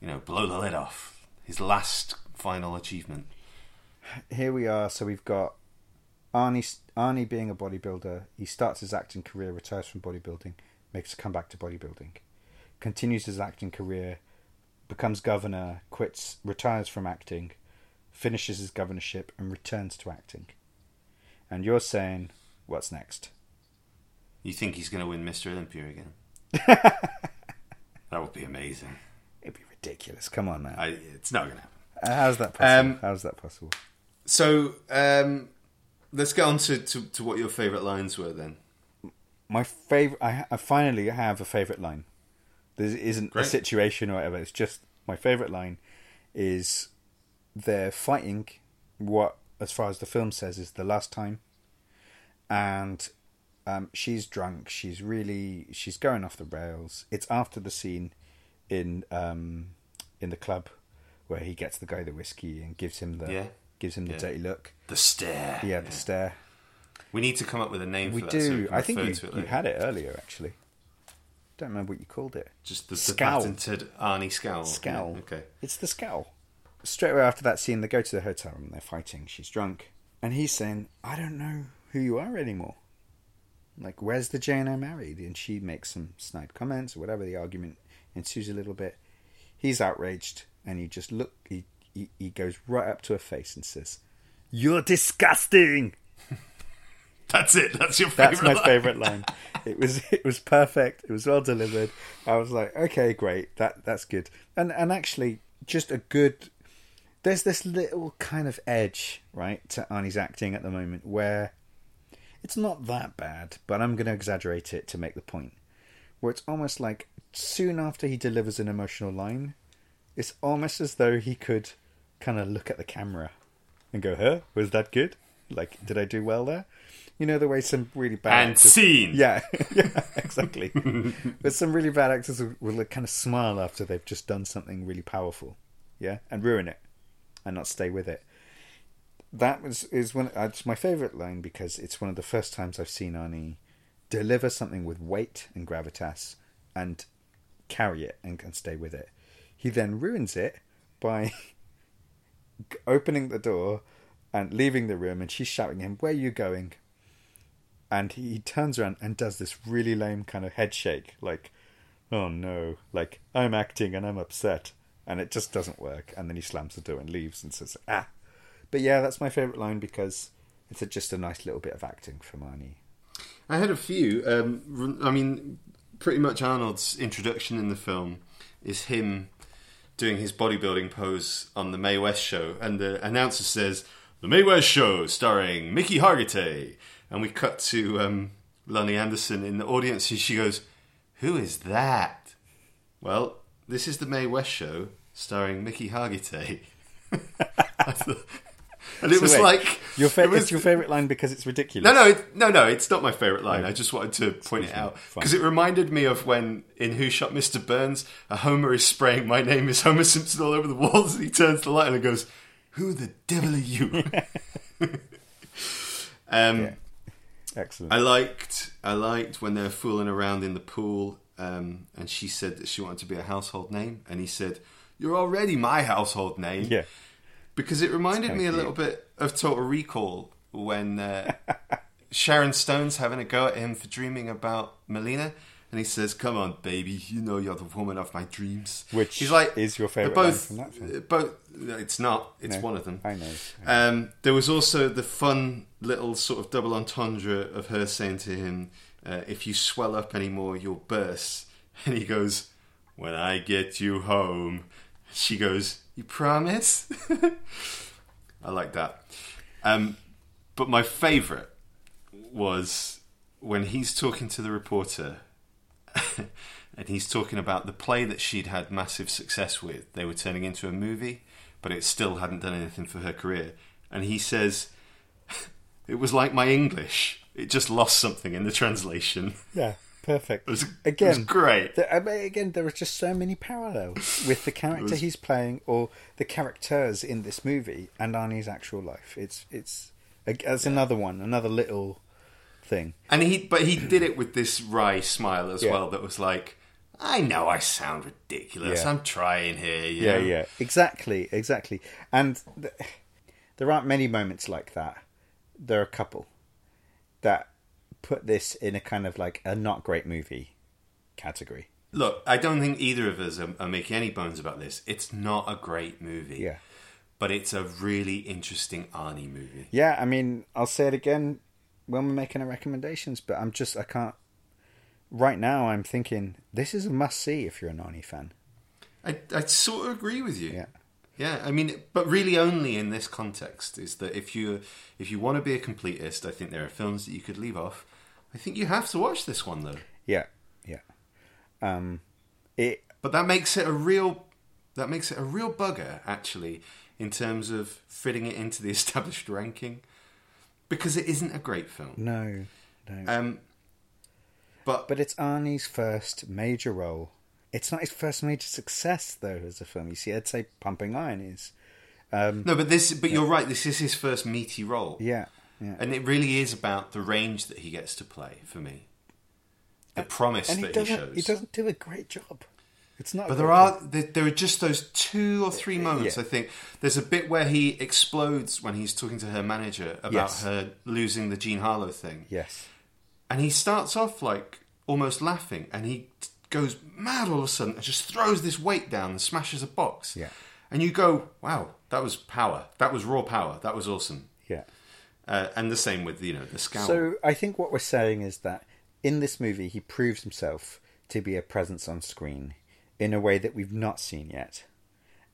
you know, blow the lid off. His last final achievement. here we are. So we've got Arnie. Arnie being a bodybuilder, he starts his acting career, retires from bodybuilding, makes a comeback to bodybuilding, continues his acting career, becomes governor, quits, retires from acting, finishes his governorship, and returns to acting. And you're saying, what's next? You think he's going to win Mr. Olympia again? [laughs] that would be amazing. Ridiculous. Come on, man. I, it's not going to happen. How's that possible? Um, How's that possible? So um, let's get on to, to, to what your favourite lines were then. My favorite. I, I finally have a favorite line. There isn't Great. a situation or whatever. It's just my favourite line is they're fighting what, as far as the film says, is the last time, and um, she's drunk. She's really she's going off the rails. It's after the scene in um, in the club where he gets the guy the whiskey and gives him the Yeah. gives him the Yeah. dirty look. The stare. Yeah, the stare. We need to come up with a name We for that. so do. I think you, you had it earlier, actually. Don't remember what you called it. Just the, the patented Arnie scowl. Scowl. Okay. It's the scowl. Straight away after that scene, they go to the hotel room. They're fighting. She's drunk, and he's saying, "I don't know who you are anymore. Like, where's the Jayne I married?" And she makes some snide comments or whatever. The argument ensues a little bit. He's outraged, and he just look. He he, he goes right up to her face and says, "You're disgusting." [laughs] That's it. That's your favorite. That's my line. favorite line. It was [laughs] it was perfect. It was well delivered. I was like, okay, great. That that's good. And and actually, just a good. There's this little kind of edge, right, to Arnie's acting at the moment where it's not that bad, but I'm going to exaggerate it to make the point. Where it's almost like soon after he delivers an emotional line, it's almost as though he could kind of look at the camera and go, "Huh, was that good? Like, did I do well there?" You know the way some really bad And actors- scene. yeah, [laughs] yeah, exactly. but some really bad actors will, will kind of smile after they've just done something really powerful, yeah, and ruin it, and not stay with it. That was is one. It's my favorite line because it's one of the first times I've seen Arnie deliver something with weight and gravitas, and carry it and, and stay with it. He then ruins it by [laughs] opening the door and leaving the room, and she's shouting him, "Where are you going?" and he, turns around and does this really lame kind of head shake, like, "Oh no!" Like I'm acting and I'm upset, and it just doesn't work. And then he slams the door and leaves and says, "Ah." But yeah, that's my favorite line because it's just a nice little bit of acting from Arnie. I had a few. Um, I mean, pretty much Arnold's introduction in the film is him doing his bodybuilding pose on the Mae West show, and the announcer says, "The Mae West show, starring Mickey Hargitay," and we cut to um, Loni Anderson in the audience, and she goes, "Who is that?" Well, this is the Mae West show, starring Mickey Hargitay. [laughs] and it So was wait, like Your fa- it was- it's your favorite line because it's ridiculous. no, no, it, no, no. It's not my favorite line. I just wanted to point it Excuse me. out because it reminded me of when in Who Shot Mr. Burns, a Homer is spraying "My name is Homer Simpson" all over the walls, and he turns the light and goes, "Who the devil are you?" [laughs] [laughs] um, Yeah. Excellent. I liked, I liked when they were fooling around in the pool, um, and she said that she wanted to be a household name, and he said, "You're already my household name." yeah. Because it reminded me a little bit of Total Recall when uh, [laughs] Sharon Stone's having a go at him for dreaming about Melina, and he says, "Come on, baby, you know you're the woman of my dreams." Which he's like, is your they're favourite line both, from that film? uh, Both, it's not. It's No, one of them. I know. Um, there was also the fun little sort of double entendre of her saying to him, uh, "If you swell up anymore, you'll burst." [laughs] And he goes, "When I get you home," she goes, "You promise?" [laughs] I like that. Um, but my favourite was when he's talking to the reporter. [laughs] and he's talking about the play that she'd had massive success with. They were turning into a movie, but it still hadn't done anything for her career. And he says, [laughs] It was like my English. It just lost something in the translation. Yeah, perfect. It was, again, it was great. the- I mean, again, there are just so many parallels with the [laughs] character was- he's playing or the characters in this movie and Arnie's actual life. It's it's as another one, another little thing. And he, but he did it with this wry smile as Yeah. well. That was like, I know I sound ridiculous. Yeah. I'm trying here. you Yeah, know? yeah, exactly, exactly. And th- [sighs] there aren't many moments like that. There are a couple that put this in a kind of like a not great movie category. Look, I don't think either of us are, are making any bones about this. It's not a great movie. Yeah. But it's a really interesting Arnie movie. Yeah, I mean, I'll say it again when we're making our recommendations, but I'm just, I can't. Right now, I'm thinking this is a must see if you're a Narnie fan. I, I sort of agree with you. Yeah. Yeah, I mean, but really only in this context is that if you if you want to be a completist, I think there are films that you could leave off. I think you have to watch this one though. Yeah, yeah. Um, it But that makes it a real that makes it a real bugger actually in terms of fitting it into the [laughs] established ranking because it isn't a great film. no, no. Um, but But it's Arnie's first major role. It's not his first major success, though, as a film. You see, I'd say Pumping Iron is. Um, no, but this but you're right. This is his first meaty role. yeah, yeah. And it really is about the range that he gets to play for me. The promise and that he doesn't. shows. He doesn't do a great job. It's not. But there are there, there are just those two or three moments. Yeah. I think there's a bit where he explodes when he's talking to her manager about Yes. her losing the Jean Harlow thing, Yes. and he starts off like almost laughing, and he goes mad all of a sudden and just throws this weight down and smashes a box. Yeah. and you go, "Wow, that was power. That was raw power. That was awesome." Yeah. Uh, and the same with you know the scowl. So I think what we're saying is that in this movie, he proves himself to be a presence on screen in a way that we've not seen yet,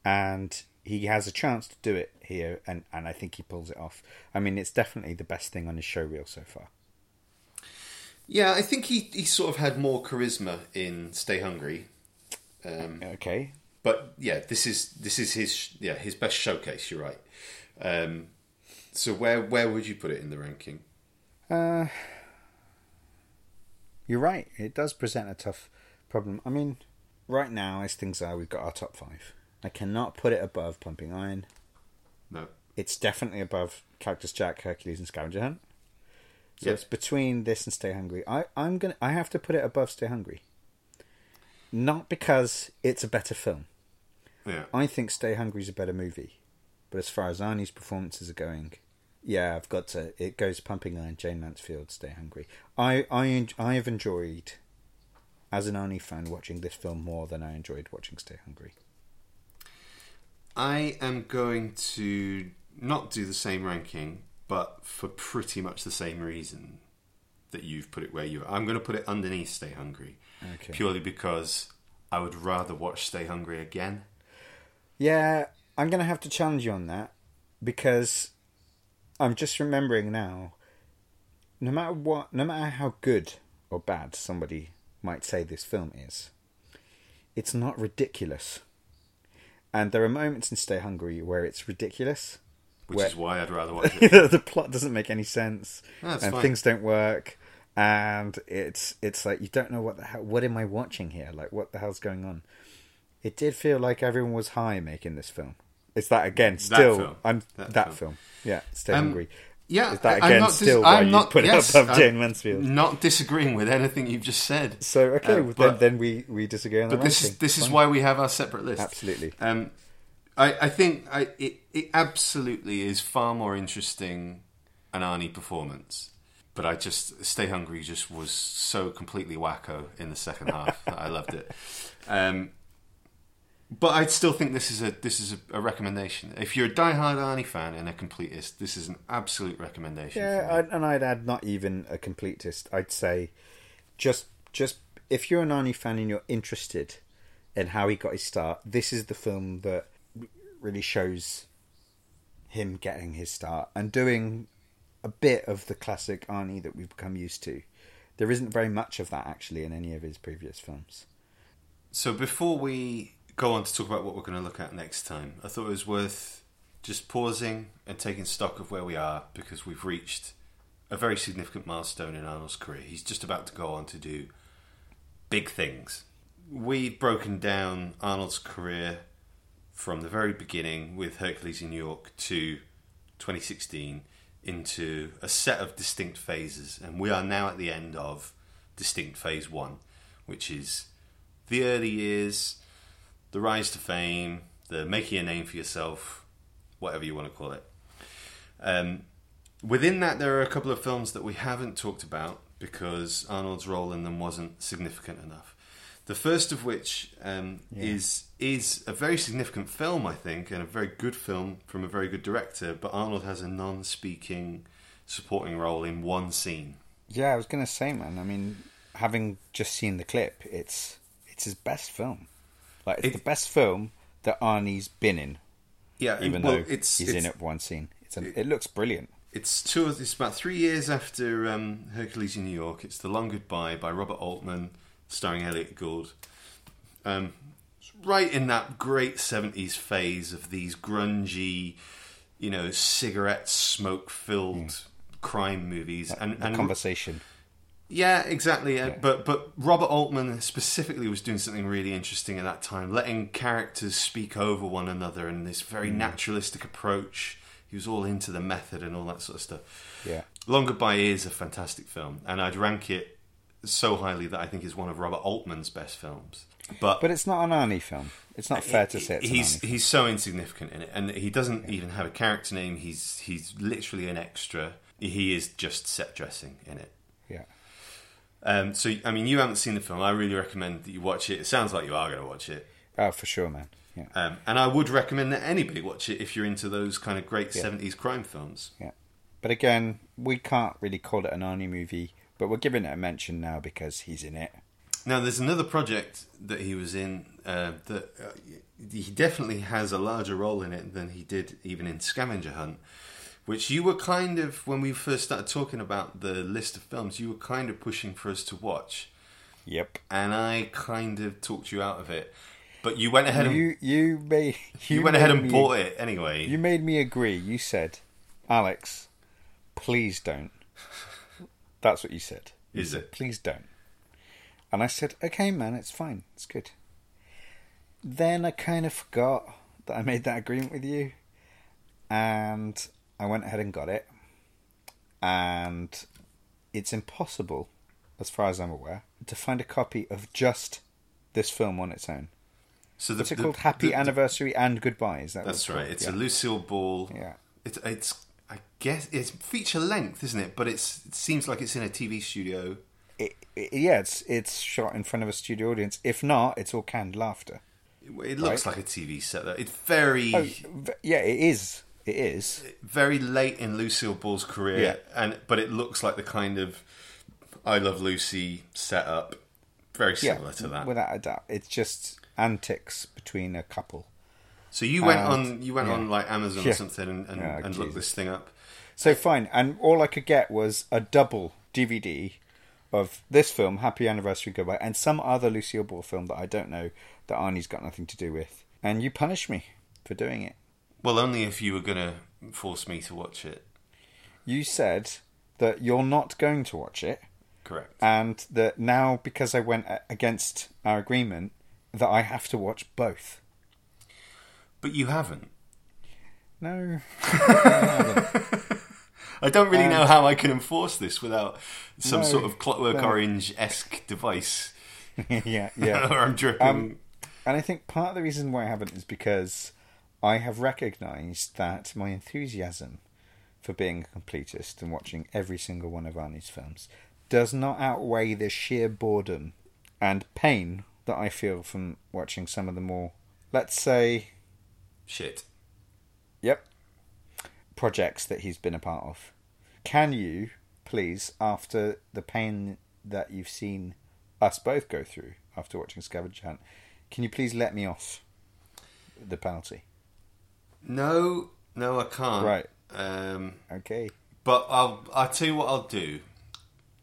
and he has a chance to do it here, and and I think he pulls it off. I mean, it's definitely the best thing on his show reel so far. yeah, I think he he sort of had more charisma in Stay Hungry. Um, Okay. but yeah, this is this is his yeah his best showcase. You're right. Um, so where where would you put it in the ranking? Uh, you're right. It does present a tough problem. I mean, right now, as things are, we've got our top five. I cannot put it above Pumping Iron. No, It's definitely above Cactus Jack, Hercules, and Scavenger Hunt. So it's between this and Stay Hungry. I, I'm gonna. I have to put it above Stay Hungry. Not because it's a better film. yeah, I think Stay Hungry is a better movie. But as far as Arnie's performances are going, yeah, I've got to. It goes Pumping Iron, Jayne Mansfield, Stay Hungry. I I I have enjoyed, as an Arnie fan, watching this film more than I enjoyed watching Stay Hungry. I am going to not do the same ranking, but for pretty much the same reason that you've put it where you. are. I'm going to put it underneath Stay Hungry, Okay. purely because I would rather watch Stay Hungry again. Yeah, I'm going to have to challenge you on that because I'm just remembering now. No matter what, no matter how good or bad somebody might say this film is, it's not ridiculous. And there are moments in Stay Hungry where it's ridiculous. Which Where- is why I'd rather watch [laughs] it. the plot doesn't make any sense, That's and fine. things don't work, and it's it's like you don't know what the hell. What am I watching here? Like, what the hell's going on? It did feel like everyone was high making this film. Is that again still? film. I'm That that, film. film. Yeah, Stay Um, Hungry. Yeah, Is that I- I'm again not dis- still I'm you not- put it yes, above I'm Jayne Mansfield? Not disagreeing with anything you've just said. So okay, Uh, well, but- then, then we we disagree on But this is ranking. this is why we have our separate lists. Absolutely. Um, I, I think I, it it absolutely is far more interesting an Arnie performance. But I just Stay Hungry just was so completely wacko in the second half. that [laughs] I loved it. Um, but I still think this is a this is a, a recommendation. If you're a diehard Arnie fan and a completist, this is an absolute recommendation. Yeah. I'd, and I'd add not even a completist. I'd say just just if you're an Arnie fan and you're interested in how he got his start, this is the film that really shows him getting his start and doing a bit of the classic Arnie that we've become used to. There isn't very much of that actually in any of his previous films. So before we go on to talk about what we're going to look at next time, I thought it was worth just pausing and taking stock of where we are because we've reached a very significant milestone in Arnold's career. He's just about to go on to do big things. We've broken down Arnold's career from the very beginning with Hercules in New York to 2016 into a set of distinct phases, and we are now at the end of distinct phase one, which is the early years, the rise to fame, the making a name for yourself, whatever you want to call it. Um, within that, there are a couple of films that we haven't talked about because Arnold's role in them wasn't significant enough. The first of which um, is is a very significant film, I think, and a very good film from a very good director. But Arnold has a non-speaking supporting role in one scene. Yeah, I was going to say, man. I mean, having just seen the clip, it's it's his best film. Like it's It- the best film that Arnie's been in. Yeah, even well, though it's he's it's, in it one scene. It's an, it looks brilliant. It's two. It's about three years after um, Hercules in New York. It's The Long Goodbye by Robert Altman, starring Elliott Gould. Um, right in that great 70s phase of these grungy, you know, cigarette smoke filled crime movies. And, The and conversation. Yeah, exactly. Uh, But but Robert Altman specifically was doing something really interesting at that time, letting characters speak over one another in this very naturalistic approach. He was all into the method and all that sort of stuff. Yeah. Long Goodbye is a fantastic film, and I'd rank it so highly that I think it's one of Robert Altman's best films. But But it's not an Arnie film. It's not fair to say it's he's he's so insignificant in it, and he doesn't even have a character name. He's he's literally an extra. He is just set dressing in it. Yeah. Um, so, I mean, you haven't seen the film. I really recommend that you watch it. It sounds like you are going to watch it. Oh, for sure, man. Yeah. Um, and I would recommend that anybody watch it if you're into those kind of great Yeah. 70s crime films. Yeah. But again, we can't really call it an Arnie movie, but we're giving it a mention now because he's in it. Now, there's another project that he was in uh, that uh, he definitely has a larger role in it than he did even in Scavenger Hunt, which you were kind of, when we first started talking about the list of films, you were kind of pushing for us to watch. Yep. And I kind of talked you out of it. But you went ahead and You you made [laughs] you, went ahead and me- bought it anyway. You made me agree. You said, Alex, please don't. [laughs] That's what you said. You Is said, it? Please don't. And I said, okay, man, it's fine. It's good. Then I kind of forgot that I made that agreement with you. And I went ahead and got it. And it's impossible, as far as I'm aware, to find a copy of just this film on its own. So the, What's it the- called? Happy the- Anniversary and Goodbye. Is that That's right. called? It's Yeah. a Lucille Ball. Yeah. It's it's I guess it's feature length, isn't it? But it's it seems like it's in a TV studio. it, it, yeah, it's it's shot in front of a studio audience. If not, it's all canned laughter. It, it looks Right. like a TV set. Though. It's very Oh, yeah, it is. It is. very late in Lucille Ball's career, Yeah. and but it looks like the kind of I Love Lucy setup. Very Yeah, similar to that. without a doubt. It's just antics between a couple. so you went and- on you went yeah. on like Amazon Yeah. or something and, and, Oh, and looked this thing up. So fine, and all I could get was a double DVD of this film, Happy Anniversary Goodbye, and some other Lucille Ball film that I don't know that Arnie's got nothing to do with. And you punish me for doing it. Well, only if you were going to force me to watch it. You said that you're not going to watch it, Correct. and that now because I went against our agreement, that I have to watch both. but you haven't. No, [laughs] I don't really Um, know how I can enforce this without some no, sort of Clockwork no. Orange esque device. [laughs] yeah, yeah. [laughs] or I'm dripping. Um, And I think part of the reason why I haven't is because I have recognised that my enthusiasm for being a completist and watching every single one of Arnie's films does not outweigh the sheer boredom and pain that I feel from watching some of the more, let's say, Shit. Yep. Projects that he's been a part of. Can you, please, after the pain that you've seen us both go through after watching Scavenger Hunt, can you please let me off the penalty? No, no, I can't. Right. Um, Okay. but I'll I'll tell you what I'll do.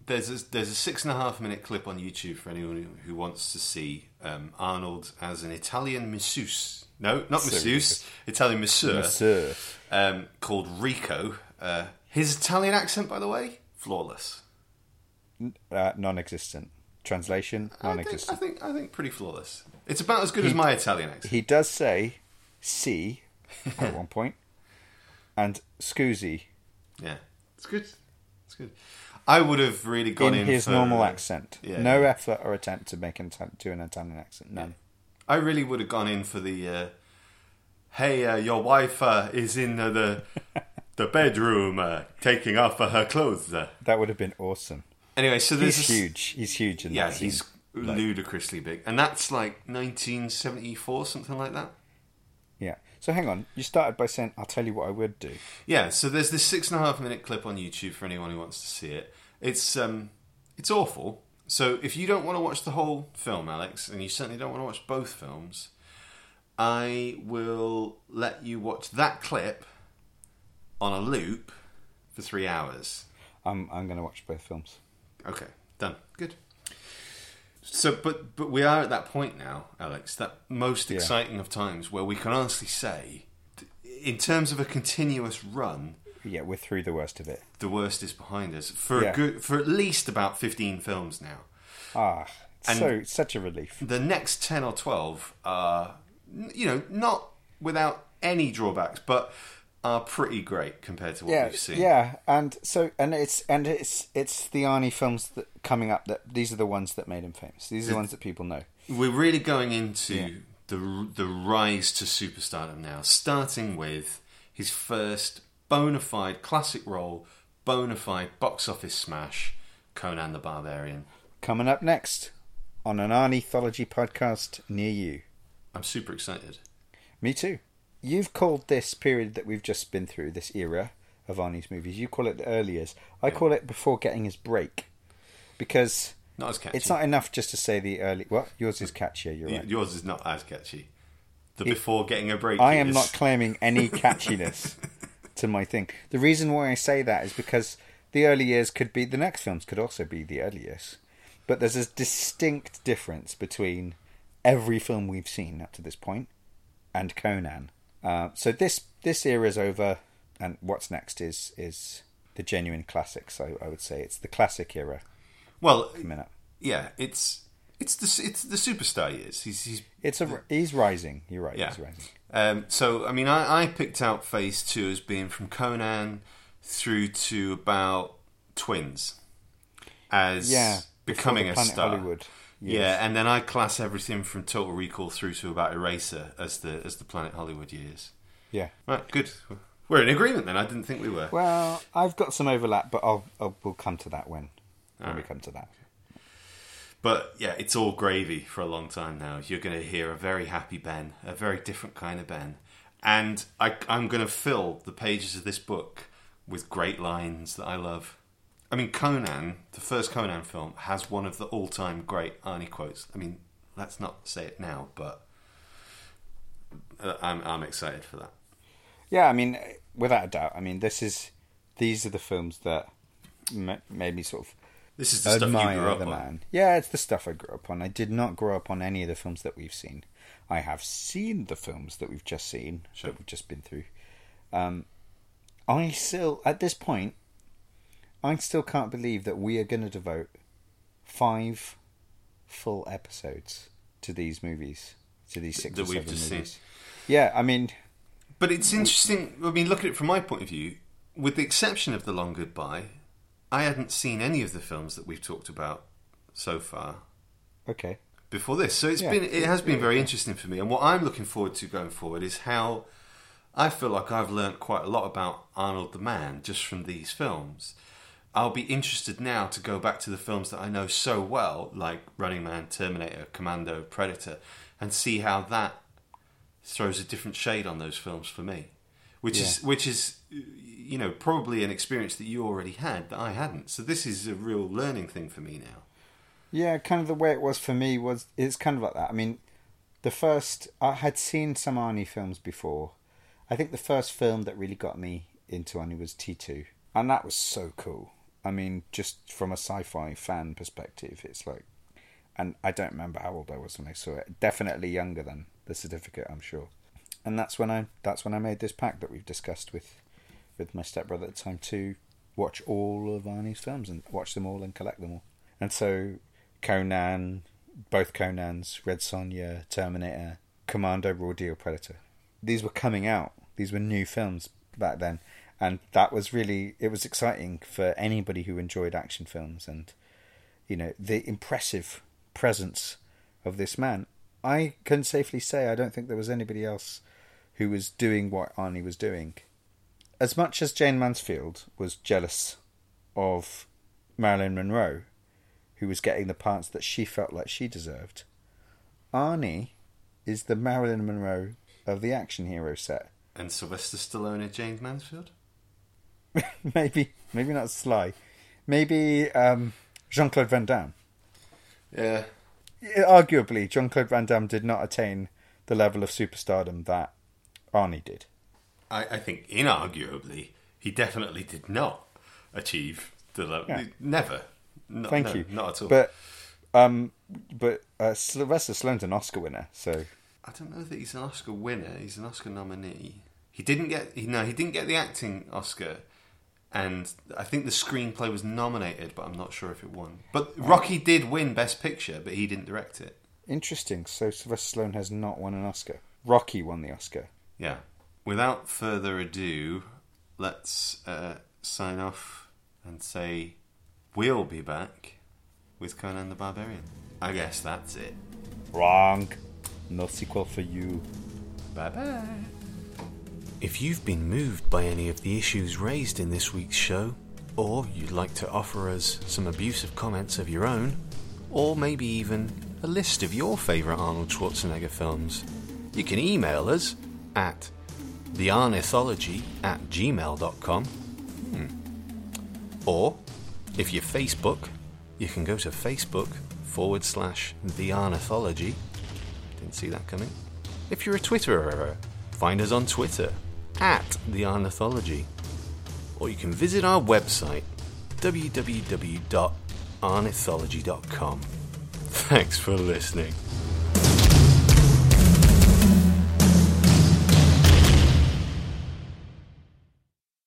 There's a, there's a six and a half minute clip on YouTube for anyone who, wants to see um, Arnold as an Italian masseuse. No, not So masseuse. Italian masseur. Sir. Um, called Rico. Uh, his Italian accent, by the way, flawless. Uh, non existent. Translation I think, I think I think pretty flawless. It's about as good as my Italian accent. He does say C [laughs] at one point and Scusi Yeah, it's good. It's good. I would have really gone in in, his for, normal accent. yeah. No effort or attempt to make him t- do an Italian accent. None. I really would have gone in for the. Uh, hey, uh, your wife uh, is in the the [laughs] bedroom uh, taking off uh, her clothes. Uh. That would have been awesome. Anyway, so there's He's huge. He's huge in Yeah, that scene. he's ludicrously big, and that's like 1974, something like that. So hang on. You started by saying, "I'll tell you what I would do." Yeah, so there's this six and a half minute clip on YouTube for anyone who wants to see it. It's um, it's awful. So if you don't want to watch the whole film, Alex, and you certainly don't want to watch both films, I will let you watch that clip on a loop for three hours. I'm I'm going to watch both films. Okay, done. Good. So, but but we are at that point now, Alex. That most Yeah. exciting of times where we can honestly say, in terms of a continuous run, Yeah, we're through the worst of it. the worst is behind us for Yeah. a good for at least about fifteen films now. Ah, And- so such a relief. The next ten or twelve are, you know, not without any drawbacks, but are pretty great compared to what yeah, we've seen. yeah, and so and it's and it's it's the Arnie films that coming up that these are the ones that made him famous. These are the ones that people know. We're really going into Yeah. the the rise to superstardom now, starting with his first bona fide classic role, bona fide box office smash, Conan the Barbarian. Coming up next on an Arniethology podcast near you. I'm super excited. Me too. You've called this period that we've just been through, this era of Arnie's movies, you call it the early years. I call it before getting his break. Because Not as catchy. it's not enough just to say the early. What? Yours is catchier, you're Y- right. Yours is not as catchy. The before getting a break. I am is- not claiming any [laughs] catchiness to my thing. The reason why I say that is because the early years could be the next films could also be the early years, but there's a distinct difference between every film we've seen up to this point and Conan. Uh, so this this era is over, and what's next is is the genuine classics. I, I would say it's the classic era Well, coming up. yeah, it's it's the it's the superstar years. He's he's It's a he's rising. You're right. Yeah. He's rising. Um, so, I mean, I, I picked out Phase Two as being from Conan through to about Twins as Yeah, becoming a star. Hollywood years. Yeah, and then I class everything from Total Recall through to about Eraser as the as the Planet Hollywood years. Yeah. Right, good. We're in agreement then. I didn't think we were. Well, I've got some overlap, but I'll, I'll we'll come to that when when we come to that. But yeah, it's all gravy for a long time now. You're going to hear a very happy Ben, a very different kind of Ben. And I, I'm going to fill the pages of this book with great lines that I love. I mean, Conan, the first Conan film, has one of the all time great Arnie quotes. I mean, let's not say it now, but uh, I'm, I'm excited for that. Yeah, I mean, without a doubt. I mean, this is these are the films that ma- made me sort of This is the stuff you admire grew up the on. man. Yeah, it's the stuff I grew up on. I did not grow up on any of the films that we've seen. I have seen the films that we've just seen, Sure. that we've just been through. Um, I still, at this point, I still can't believe that we are going to devote five full episodes to these movies, to these six That or we've seven just seen. movies. Yeah, I mean, But it's interesting. I mean, look at it from my point of view. With the exception of The Long Goodbye, I hadn't seen any of the films that we've talked about so far okay. before this. So it's Yeah. been it has been very interesting for me. And what I'm looking forward to going forward is how I feel like I've learned quite a lot about Arnold the Man just from these films. I'll be interested now to go back to the films that I know so well, like Running Man, Terminator, Commando, Predator, and see how that throws a different shade on those films for me. Which is which is you know probably an experience that you already had that I hadn't. So this is a real learning thing for me now. Yeah, kind of the way it was for me was it's kind of like that. I mean, the first I had seen some Arnie films before. I think the first film that really got me into Arnie was T two, and that was so cool. I mean, just from a sci-fi fan perspective, it's like, and I don't remember how old I was when I saw it. Definitely younger than the certificate, I'm sure. And that's when I that's when I made this pact that we've discussed with with my stepbrother at the time to watch all of Arnie's films and watch them all and collect them all. And so Conan, both Conans, Red Sonja, Terminator, Commando, Raw Deal, Predator. These were coming out. These were new films back then, and that was really it was exciting for anybody who enjoyed action films and you know the impressive presence of this man. I can safely say I don't think there was anybody else who was doing what Arnie was doing. As much as Jayne Mansfield was jealous of Marilyn Monroe, who was getting the parts that she felt like she deserved, Arnie is the Marilyn Monroe of the action hero set. And Sylvester Stallone James Mansfield? [laughs] maybe, maybe not Sly, maybe um, Jean Claude Van Damme. Yeah. Arguably, Jean Claude Van Damme did not attain the level of superstardom that Arnie did. I, I think inarguably he definitely did not achieve the level. Yeah. Never. Not, Thank no, you. Not at all. But Um, but uh, Sylvester Stallone's an Oscar winner, so I don't know that he's an Oscar winner. He's an Oscar nominee. He didn't get. He, no, he didn't get the acting Oscar, and I think the screenplay was nominated, but I'm not sure if it won. But Rocky did win Best Picture, but he didn't direct it. interesting. So Sylvester Stallone has not won an Oscar. Rocky won the Oscar. Yeah. Without further ado, let's uh, sign off and say we'll be back with Conan the Barbarian. I guess that's it. Wrong. No sequel for you. Bye bye. If you've been moved by any of the issues raised in this week's show, or you'd like to offer us some abusive comments of your own, or maybe even a list of your favourite Arnold Schwarzenegger films, you can email us at thearniethology at gmail.com. Hmm. Or, if you're Facebook, you can go to Facebook forward slash thearniethology. Didn't see that coming. If you're a Twitterer, find us on Twitter at the Arniethology. Or you can visit our website www.arniethology.com. Thanks for listening.